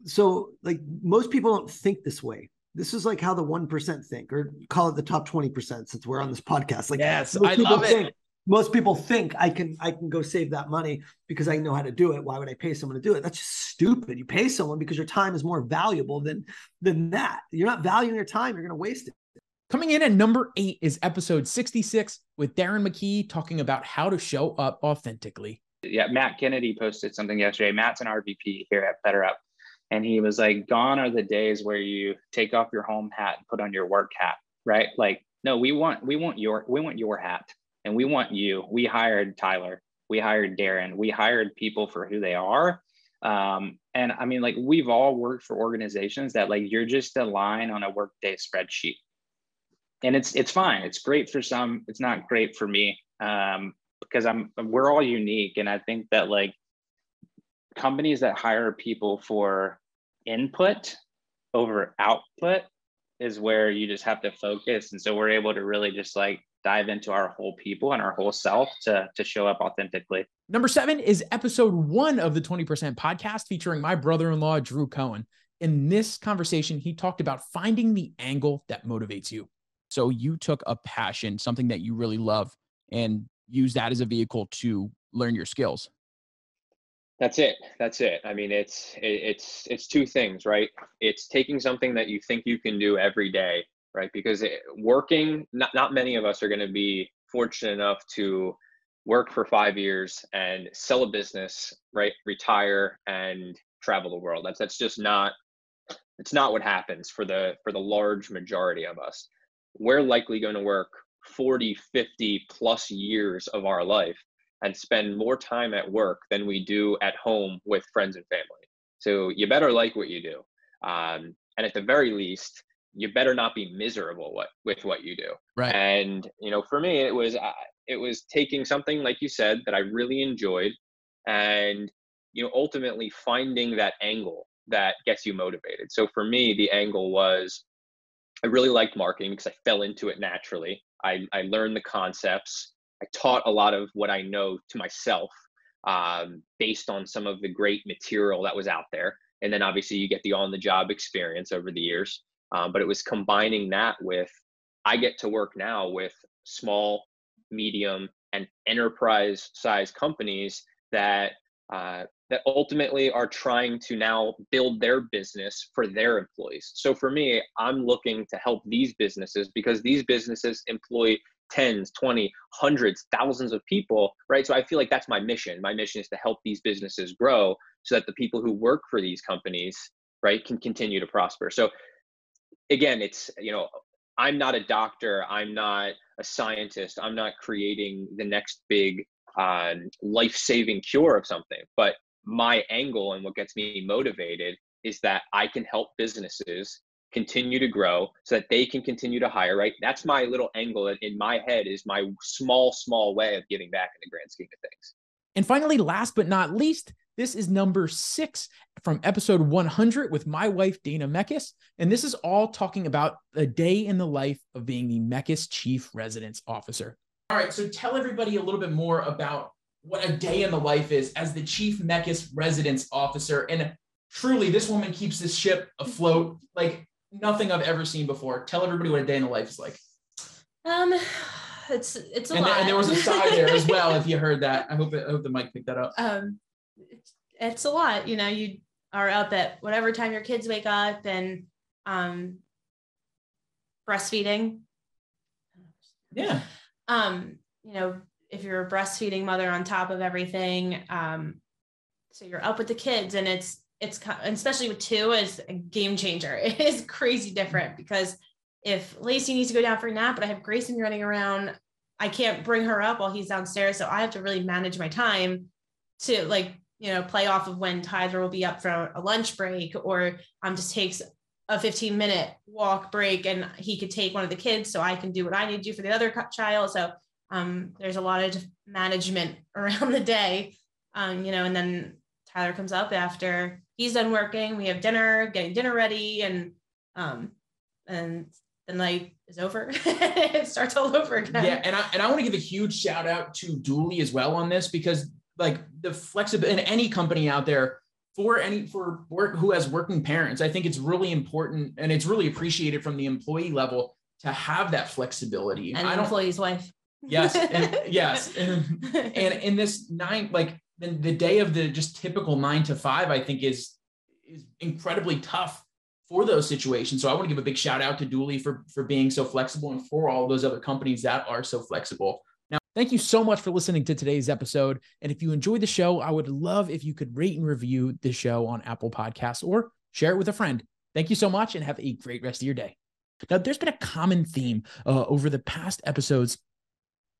So like most people don't think this way. This is like how the 1% think or call it the top 20% since we're on this podcast. Like yes, I love think, it most people think I can I can go save that money because I know how to do it. Why would I pay someone to do it? That's just stupid. You pay someone because your time is more valuable than than that. You're not valuing your time. You're going to waste it. Coming in at number eight is episode 66 with Darren McKee talking about how to show up authentically. Yeah, Matt Kennedy posted something yesterday. Matt's an RVP here at BetterUp. And he was like, Gone are the days where you take off your home hat and put on your work hat, right? Like, no, we want we want your we want your hat and we want you. We hired Tyler, we hired Darren, we hired people for who they are. Um, and I mean, like we've all worked for organizations that like you're just a line on a workday spreadsheet, and it's it's fine. It's great for some. It's not great for me um, because I'm we're all unique, and I think that like companies that hire people for input over output is where you just have to focus. And so we're able to really just like dive into our whole people and our whole self to, to show up authentically. Number seven is episode one of the 20% podcast featuring my brother in law, Drew Cohen. In this conversation, he talked about finding the angle that motivates you. So you took a passion, something that you really love, and use that as a vehicle to learn your skills. That's it. That's it. I mean, it's it's it's two things, right? It's taking something that you think you can do every day, right? Because it, working, not not many of us are going to be fortunate enough to work for five years and sell a business, right? Retire and travel the world. That's that's just not it's not what happens for the for the large majority of us. We're likely going to work 40, 50 plus years of our life and spend more time at work than we do at home with friends and family. So you better like what you do. Um, and at the very least, you better not be miserable what, with what you do. Right. And, you know, for me, it was, uh, it was taking something, like you said, that I really enjoyed and, you know, ultimately finding that angle that gets you motivated. So for me, the angle was I really liked marketing because I fell into it naturally. I, I learned the concepts. I taught a lot of what I know to myself um, based on some of the great material that was out there. And then obviously you get the on the job experience over the years. Um, but it was combining that with I get to work now with small, medium, and enterprise size companies that uh, that ultimately are trying to now build their business for their employees. So for me, I'm looking to help these businesses because these businesses employ tens, 20, hundreds, thousands of people, right? So I feel like that's my mission. My mission is to help these businesses grow so that the people who work for these companies, right, can continue to prosper. So again, it's, you know, I'm not a doctor, I'm not a scientist, I'm not creating the next big uh, life-saving cure of something, but my angle and what gets me motivated is that I can help businesses continue to grow so that they can continue to hire right? That's my little angle in my head is my small small way of giving back in the grand scheme of things. And finally last but not least this is number six from episode 100 with my wife dana meckes and this is all talking about a day in the life of being the meckes chief residence officer all right so tell everybody a little bit more about what a day in the life is as the chief Meckes residence officer. And truly, this woman keeps this ship afloat like nothing I've ever seen before. Tell everybody what a day in the life is like. Um, it's it's a and, lot. and there was a sigh there as well. If you heard that, I hope it, I hope the mic picked that up. um, it's, it's a lot. You know, you are up at whatever time your kids wake up and um, breastfeeding. Yeah. Um, you know, if you're a breastfeeding mother on top of everything, um, so you're up with the kids, and it's it's especially with two is a game changer. It is crazy different because if Lacey needs to go down for a nap, but I have Grayson running around, I can't bring her up while he's downstairs, so I have to really manage my time to like you know play off of when Tyler will be up for a lunch break or um just takes a 15 minute walk break and he could take one of the kids so I can do what I need to do for the other child. So um, there's a lot of management around the day, um, you know, and then Tyler comes up after he's done working. We have dinner, getting dinner ready, and um, and the night is over. it starts all over again. Yeah, and I and I want to give a huge shout out to Dooly as well on this because like the flexibility in any company out there for any for work who has working parents, I think it's really important and it's really appreciated from the employee level to have that flexibility. and I don't employee's wife. yes and yes and, and in this nine like the, the day of the just typical nine to five i think is is incredibly tough for those situations so i want to give a big shout out to dooly for for being so flexible and for all those other companies that are so flexible thank you so much for listening to today's episode and if you enjoyed the show i would love if you could rate and review the show on apple podcasts or share it with a friend thank you so much and have a great rest of your day now there's been a common theme uh, over the past episodes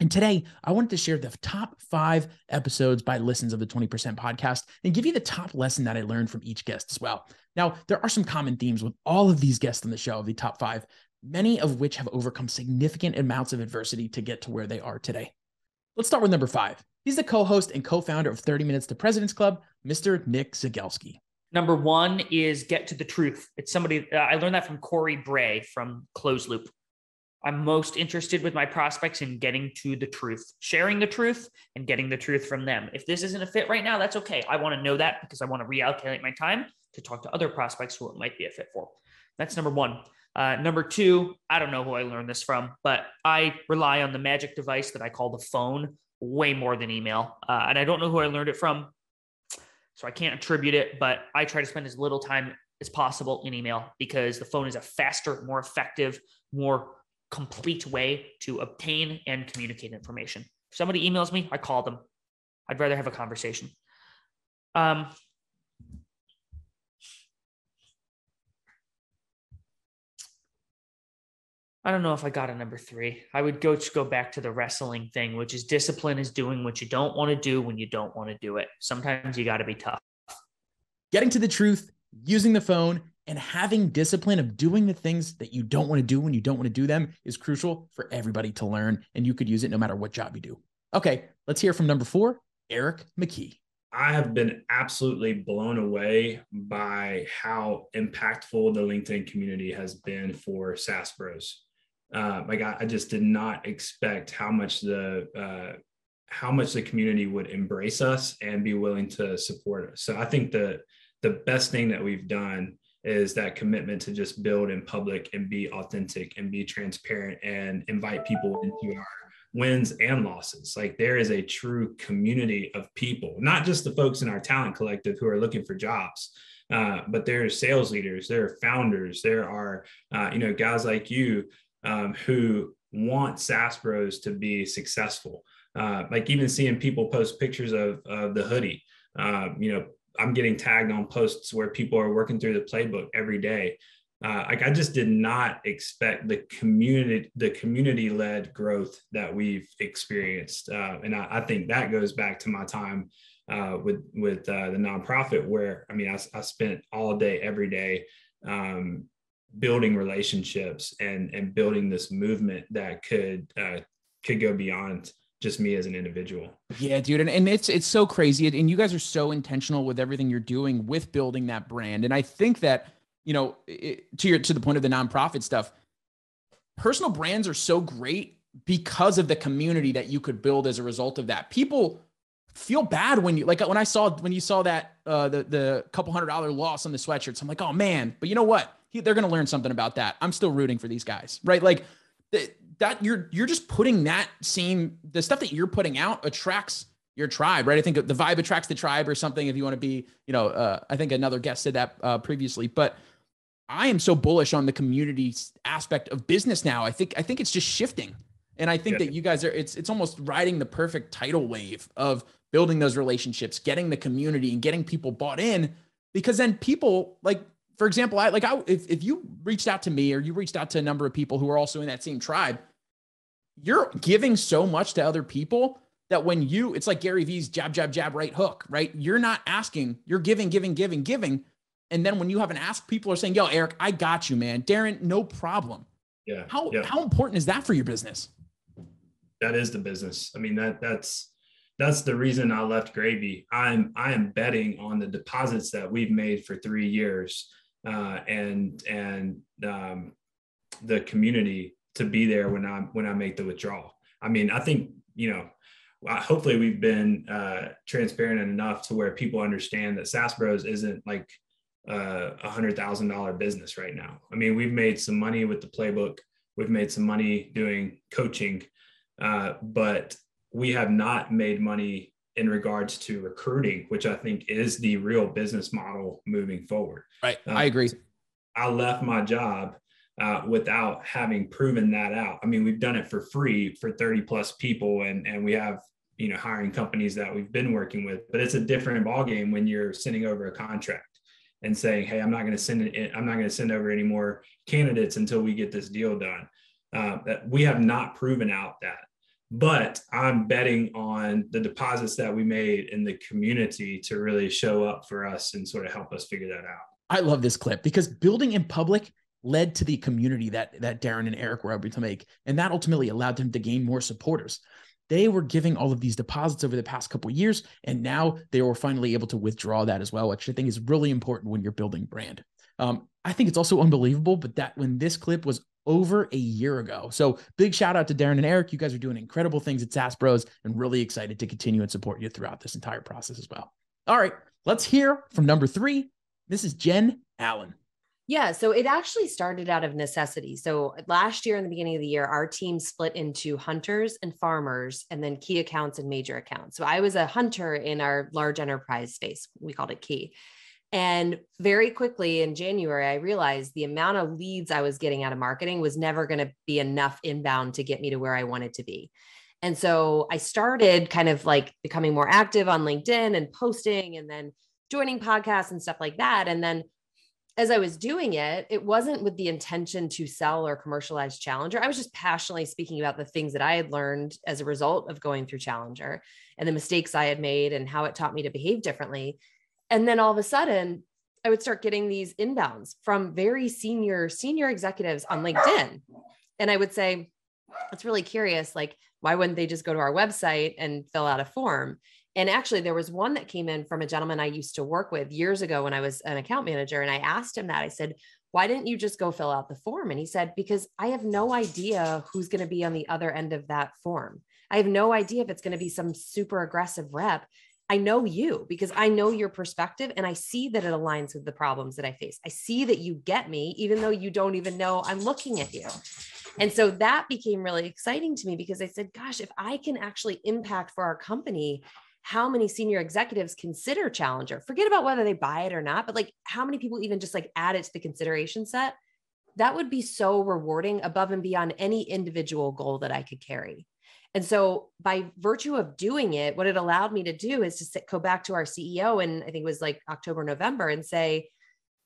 and today, I wanted to share the top five episodes by listens of the 20% podcast and give you the top lesson that I learned from each guest as well. Now, there are some common themes with all of these guests on the show, of the top five, many of which have overcome significant amounts of adversity to get to where they are today. Let's start with number five. He's the co host and co founder of 30 Minutes to President's Club, Mr. Nick Cegelski. Number one is get to the truth. It's somebody, uh, I learned that from Corey Bray from ClozeLoop. I'm most interested with my prospects in getting to the truth, sharing the truth and getting the truth from them. If this isn't a fit right now, that's okay. I want to know that because I want to reallocate my time to talk to other prospects who it might be a fit for. That's number one. Uh, number two, I don't know who I learned this from, but I rely on the magic device that I call the phone way more than email. Uh, and I don't know who I learned it from. So I can't attribute it, but I try to spend as little time as possible in email because the phone is a faster, more effective, more complete way to obtain and communicate information. If somebody emails me, I call them. I'd rather have a conversation. Um, I don't know if I got a number three. I would go go back to the wrestling thing, which is discipline is doing what you don't want to do when you don't want to do it. Sometimes you got to be tough. Getting to the truth, using the phone, and having discipline of doing the things that you don't want to do when you don't want to do them is crucial for everybody to learn. And you could use it no matter what job you do. Okay, let's hear from number four, Eric McKee. I have been absolutely blown away by how impactful the LinkedIn community has been for SaaS Bros. Uh, like I, I, just did not expect how much the uh, how much the community would embrace us and be willing to support us. So I think the the best thing that we've done is that commitment to just build in public and be authentic and be transparent and invite people into our wins and losses. Like there is a true community of people, not just the folks in our talent collective who are looking for jobs, uh, but there are sales leaders, there are founders, there are uh, you know guys like you um, who want SaaS Bros to be successful. Uh, like even seeing people post pictures of, of the hoodie, uh, you know, I'm getting tagged on posts where people are working through the playbook every day. Uh, like I just did not expect the community, the community led growth that we've experienced, uh, and I, I, think that goes back to my time uh, with with uh, the nonprofit, where I mean I, I spent all day every day um, building relationships and and building this movement that could uh, could go beyond just me as an individual. Yeah, dude. And, and it's it's so crazy. And you guys are so intentional with everything you're doing with building that brand. And I think that, you know, it, to your to the point of the nonprofit stuff, personal brands are so great because of the community that you could build as a result of that. People feel bad when you like when I saw when you saw that uh the the couple hundred dollar loss on the sweatshirts. I'm like, oh man, but you know what? He, they're gonna learn something about that. I'm still rooting for these guys, right? Like that you're you're just putting that same the stuff that you're putting out attracts your tribe, right? I think the vibe attracts the tribe or something. If you want to be, you know, uh, I think another guest said that uh, previously, but I am so bullish on the community aspect of business now. I think I think it's just shifting, and I think yeah. that you guys are. It's it's almost riding the perfect tidal wave of building those relationships, getting the community, and getting people bought in, because then people like for example, I like I if, if you reached out to me or you reached out to a number of people who are also in that same tribe, you're giving so much to other people that when you it's like Gary Vee's jab, jab, jab, right hook, right? You're not asking, you're giving, giving, giving, giving. And then when you have an ask, people are saying, Yo, Eric, I got you, man. Darren, no problem. Yeah. How yeah. how important is that for your business? That is the business. I mean, that that's that's the reason I left Gravy. I'm I am betting on the deposits that we've made for three years uh, and and um, the community to be there when I when I make the withdrawal. I mean, I think you know. Hopefully, we've been uh, transparent enough to where people understand that SaaS Bros isn't like uh, a hundred thousand dollar business right now. I mean, we've made some money with the playbook. We've made some money doing coaching, uh, but we have not made money in regards to recruiting, which I think is the real business model moving forward. Right. Uh, I agree. I left my job uh, without having proven that out. I mean, we've done it for free for 30 plus people and, and we have, you know, hiring companies that we've been working with, but it's a different ballgame when you're sending over a contract and saying, Hey, I'm not going to send it. I'm not going to send over any more candidates until we get this deal done. Uh, that we have not proven out that but I'm betting on the deposits that we made in the community to really show up for us and sort of help us figure that out. I love this clip because building in public led to the community that that Darren and Eric were able to make, and that ultimately allowed them to gain more supporters. they were giving all of these deposits over the past couple years, and now they were finally able to withdraw that as well, which I think is really important when you're building brand. Um, I think it's also unbelievable, but that when this clip was over a year ago. So big shout out to Darren and Eric. You guys are doing incredible things at SaaS Bros and really excited to continue and support you throughout this entire process as well. All right, let's hear from number three. This is Jen Allen. Yeah, so it actually started out of necessity. So last year, in the beginning of the year, our team split into hunters and farmers, and then key accounts and major accounts. So I was a hunter in our large enterprise space. We called it key. And very quickly in January, I realized the amount of leads I was getting out of marketing was never going to be enough inbound to get me to where I wanted to be. And so I started kind of like becoming more active on LinkedIn and posting and then joining podcasts and stuff like that. And then as I was doing it, it wasn't with the intention to sell or commercialize Challenger. I was just passionately speaking about the things that I had learned as a result of going through Challenger and the mistakes I had made and how it taught me to behave differently. And then all of a sudden, I would start getting these inbounds from very senior senior executives on LinkedIn. And I would say, it's really curious like why wouldn't they just go to our website and fill out a form? And actually, there was one that came in from a gentleman I used to work with years ago when I was an account manager. And I asked him that. I said, Why didn't you just go fill out the form? And he said, Because I have no idea who's going to be on the other end of that form. I have no idea if it's going to be some super aggressive rep. I know you because I know your perspective and I see that it aligns with the problems that I face. I see that you get me, even though you don't even know I'm looking at you. And so that became really exciting to me because I said, gosh, if I can actually impact for our company how many senior executives consider Challenger. Forget about whether they buy it or not, but like how many people even just like add it to the consideration set. That would be so rewarding above and beyond any individual goal that I could carry. And so, by virtue of doing it, what it allowed me to do is to sit, go back to our CEO, and I think it was like October, November, and say,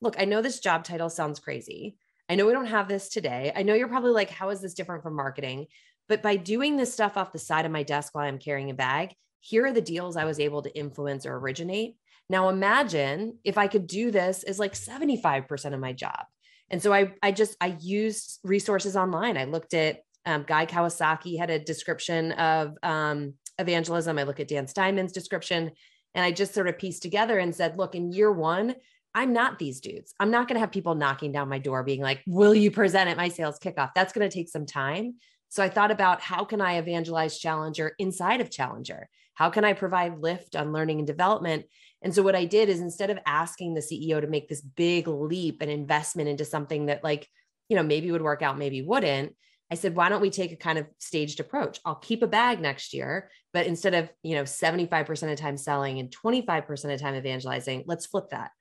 Look, I know this job title sounds crazy. I know we don't have this today. I know you're probably like, How is this different from marketing? But by doing this stuff off the side of my desk while I'm carrying a bag, here are the deals I was able to influence or originate. Now imagine if I could do this as like 75% of my job. And so I, I just, I used resources online. I looked at um, Guy Kawasaki had a description of um, evangelism. I look at Dan Steinman's description and I just sort of pieced together and said, look, in year one, I'm not these dudes. I'm not going to have people knocking down my door being like, will you present at my sales kickoff? That's going to take some time. So I thought about how can I evangelize Challenger inside of Challenger? How can I provide lift on learning and development? And so what I did is instead of asking the CEO to make this big leap and investment into something that like, you know, maybe would work out, maybe wouldn't, I said, why don't we take a kind of staged approach? I'll keep a bag next year, but instead of, you know, 75% of time selling and 25% of time evangelizing, let's flip that.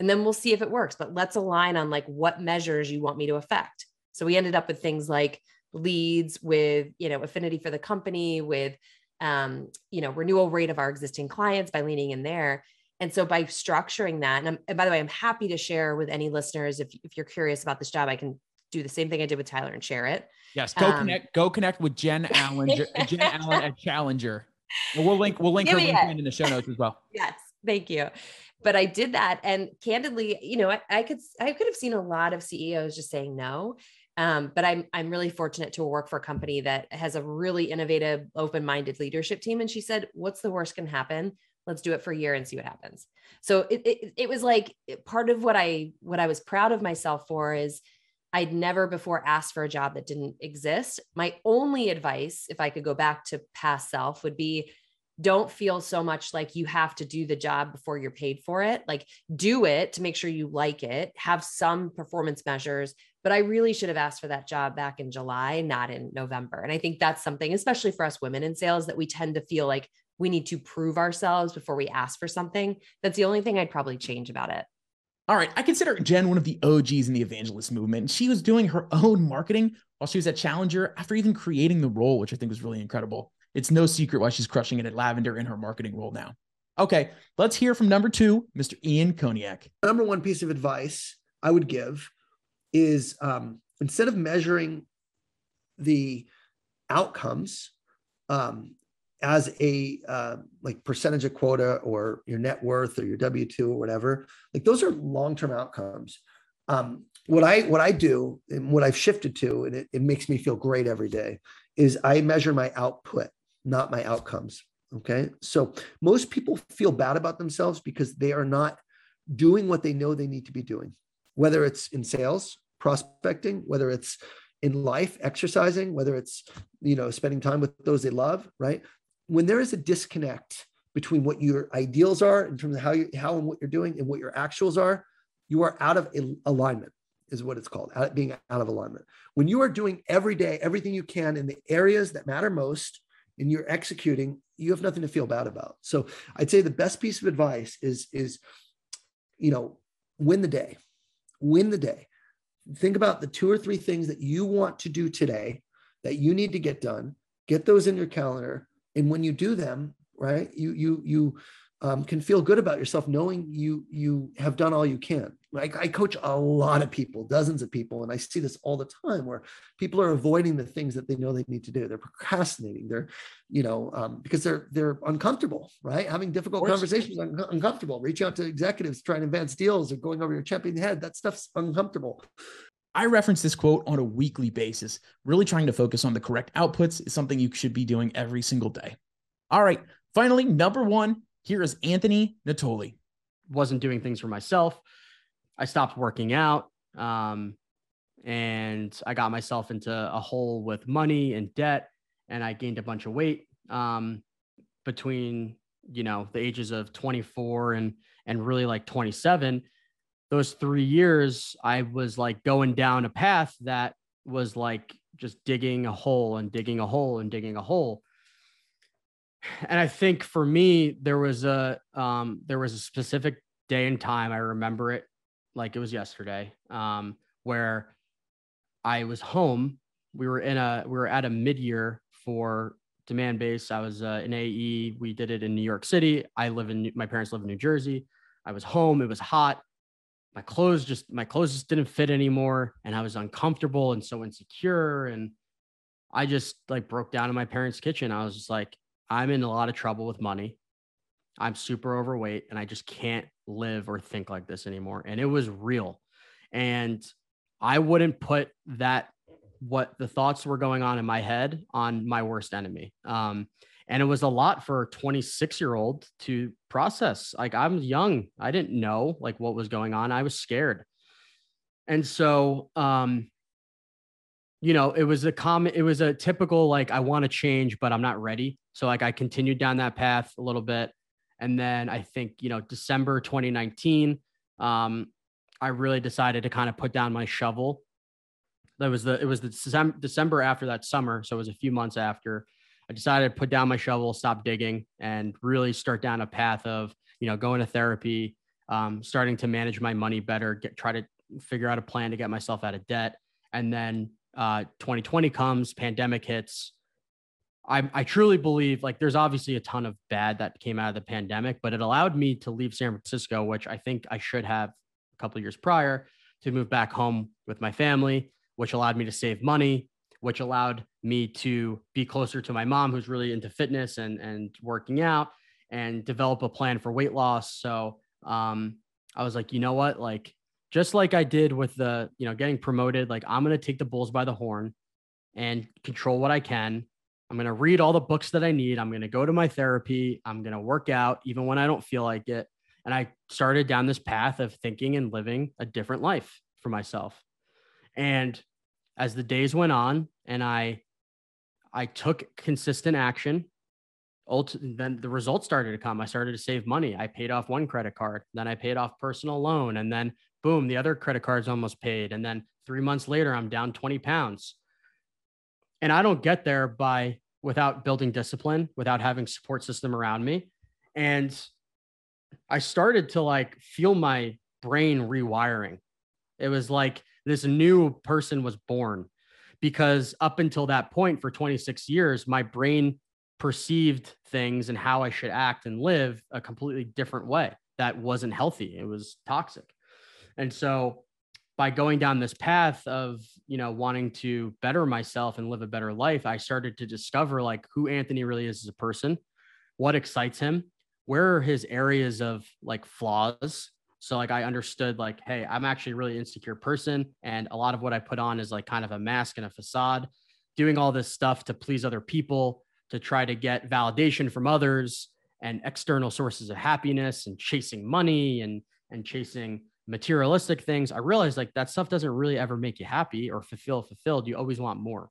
And then we'll see if it works, but let's align on like what measures you want me to affect. So we ended up with things like leads with, you know, affinity for the company, with um, you know, renewal rate of our existing clients by leaning in there. And so by structuring that, and, and by the way, I'm happy to share with any listeners if, if you're curious about this job, I can do the same thing I did with Tyler and share it. Yes, go um, connect. Go connect with Jen Allen. Jen Allen at Challenger. And we'll link. We'll link her LinkedIn in the show notes as well. Yes, thank you. But I did that, and candidly, you know, I, I could I could have seen a lot of CEOs just saying no, um, but I'm I'm really fortunate to work for a company that has a really innovative, open-minded leadership team. And she said, "What's the worst can happen? Let's do it for a year and see what happens." So it it, it was like part of what I what I was proud of myself for is I'd never before asked for a job that didn't exist. My only advice, if I could go back to past self, would be don't feel so much like you have to do the job before you're paid for it. Like, do it to make sure you like it, have some performance measures, but I really should have asked for that job back in July, not in November. And I think that's something, especially for us women in sales, that we tend to feel like we need to prove ourselves before we ask for something. That's the only thing I'd probably change about it. All right. I consider Jen one of the OGs in the evangelist movement. She was doing her own marketing while she was at Challenger after even creating the role, which I think was really incredible. It's no secret why she's crushing it at Lavender in her marketing role now. Okay, let's hear from number two, Mr. Ian Koniak. Number one piece of advice I would give is um, instead of measuring the outcomes um, as a uh, like percentage of quota or your net worth or your W two or whatever, like those are long term outcomes. Um, what I what I do and what I've shifted to, and it, it makes me feel great every day, is I measure my output. not my outcomes. Okay. So most people feel bad about themselves because they are not doing what they know they need to be doing, whether it's in sales, prospecting, whether it's in life, exercising, whether it's, you know, spending time with those they love, right? When there is a disconnect between what your ideals are in terms of how you, how and what you're doing and what your actuals are, you are out of alignment is what it's called, out, being out of alignment. When you are doing every day, everything you can in the areas that matter most, and you're executing, you have nothing to feel bad about. So I'd say the best piece of advice is is you know, win the day. Win the day. Think about the two or three things that you want to do today that you need to get done. Get those in your calendar. And when you do them, right, you you you um, can feel good about yourself knowing you you have done all you can. Like I coach a lot of people, dozens of people, and I see this all the time where people are avoiding the things that they know they need to do. They're procrastinating. They're, you know, um, because they're they're uncomfortable, right? Having difficult conversations, un- uncomfortable. Reaching out to executives, trying to advance deals, or going over your champion head. That stuff's uncomfortable. I reference this quote on a weekly basis. Really trying to focus on the correct outputs is something you should be doing every single day. All right. Finally, number one, here is Anthony Natoli. Wasn't doing things for myself. I stopped working out. Um, and I got myself into a hole with money and debt, and I gained a bunch of weight um, between you know the ages of 24 and and really like 27. Those three years, I was like going down a path that was like just digging a hole and digging a hole and digging a hole and I think for me, there was a um, there was a specific day and time I remember it like it was yesterday, um, where I was home. We were in a we were at a mid year for Demandbase. I was uh, in AE. We did it in New York City. I live in my parents live in New Jersey. I was home. It was hot. My clothes just my clothes just didn't fit anymore, and I was uncomfortable and so insecure. And I just like broke down in my parents' kitchen. I was just like, I'm in a lot of trouble with money. I'm super overweight and I just can't live or think like this anymore. And it was real. And I wouldn't put that, what the thoughts were going on in my head on my worst enemy. Um, and it was a lot for a 26 year old to process. Like I'm young. I didn't know like what was going on. I was scared. And so, um, you know, it was a common, it was a typical, like, I want to change, but I'm not ready. So like I continued down that path a little bit. And then I think, you know, December 2019, um, I really decided to kind of put down my shovel. That was the, it was the December, December after that summer. So it was a few months after I decided to put down my shovel, stop digging and really start down a path of, you know, going to therapy, um, starting to manage my money better, get, try to figure out a plan to get myself out of debt. And then uh, 2020 comes, pandemic hits, I, I truly believe like there's obviously a ton of bad that came out of the pandemic, but it allowed me to leave San Francisco, which I think I should have a couple years prior to move back home with my family, which allowed me to save money, which allowed me to be closer to my mom, who's really into fitness and, and working out and develop a plan for weight loss. So um, I was like, you know what? Like, just like I did with the, you know, getting promoted, like I'm going to take the bulls by the horn and control what I can I'm going to read all the books that I need. I'm going to go to my therapy. I'm going to work out even when I don't feel like it. And I started down this path of thinking and living a different life for myself. And as the days went on and I I took consistent action, Ult- then the results started to come. I started to save money. I paid off one credit card, then I paid off personal loan, and then boom, the other credit cards almost paid. And then three months later, I'm down 20 pounds. And I don't get there by without building discipline, without having support system around me. And I started to like feel my brain rewiring. It was like this new person was born because up until that point for 26 years, my brain perceived things and how I should act and live a completely different way that wasn't healthy. It was toxic. And so by going down this path of you know wanting to better myself and live a better life i started to discover like who anthony really is as a person what excites him where are his areas of like flaws so like i understood like hey i'm actually a really insecure person and a lot of what i put on is like kind of a mask and a facade doing all this stuff to please other people to try to get validation from others and external sources of happiness and chasing money and and chasing materialistic things, I realized like that stuff doesn't really ever make you happy or fulfill fulfilled. You always want more.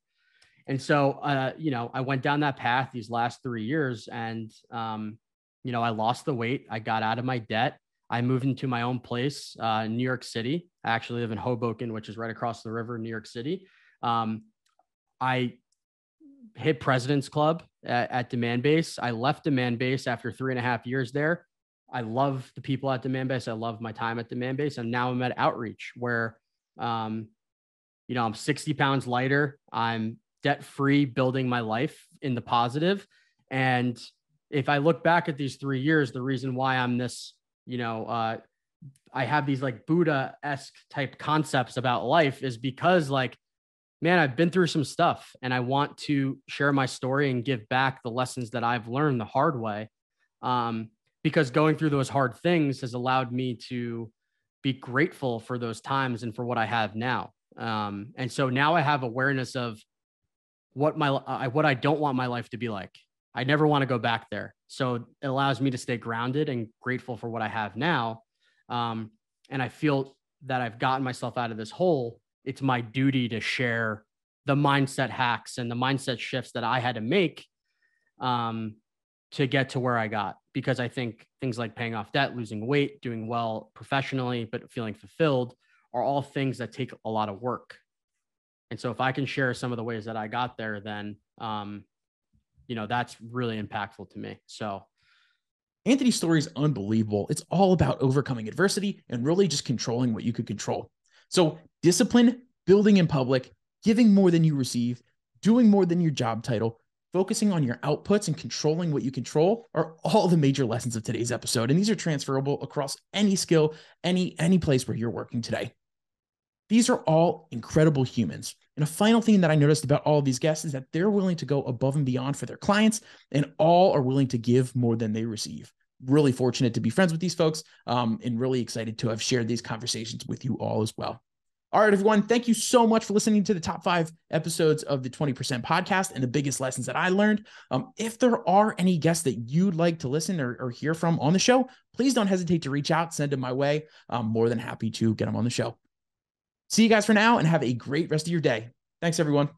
And so, uh, you know, I went down that path these last three years, and um, you know, I lost the weight. I got out of my debt. I moved into my own place uh, in New York City. I actually live in Hoboken, which is right across the river in New York City. Um, I hit President's Club at, at Demandbase. I left Demandbase after three and a half years there. I love the people at Demandbase. I love my time at Demandbase. And now I'm at Outreach where, um, you know, I'm 60 pounds lighter. I'm debt free, building my life in the positive. And if I look back at these three years, the reason why I'm this, you know, uh, I have these like Buddha esque type concepts about life is because like, man, I've been through some stuff and I want to share my story and give back the lessons that I've learned the hard way. Um, because going through those hard things has allowed me to be grateful for those times and for what I have now. Um, and so now I have awareness of what my uh, what I don't want my life to be like. I never want to go back there. So it allows me to stay grounded and grateful for what I have now. Um, and I feel that I've gotten myself out of this hole. It's my duty to share the mindset hacks and the mindset shifts that I had to make um, to get to where I got because I think things like paying off debt, losing weight, doing well professionally, but feeling fulfilled are all things that take a lot of work. And so if I can share some of the ways that I got there, then, um, you know, that's really impactful to me. So Anthony's story is unbelievable. It's all about overcoming adversity and really just controlling what you could control. So discipline, building in public, giving more than you receive, doing more than your job title, focusing on your outputs and controlling what you control are all the major lessons of today's episode and these are transferable across any skill any any place where you're working today these are all incredible humans and a final thing that i noticed about all of these guests is that they're willing to go above and beyond for their clients and all are willing to give more than they receive really fortunate to be friends with these folks um, and really excited to have shared these conversations with you all as well all right, everyone. Thank you so much for listening to the top five episodes of the 20% podcast and the biggest lessons that I learned. Um, if there are any guests that you'd like to listen or, or, hear from on the show, please don't hesitate to reach out, send them my way. I'm more than happy to get them on the show. See you guys for now and have a great rest of your day. Thanks, everyone.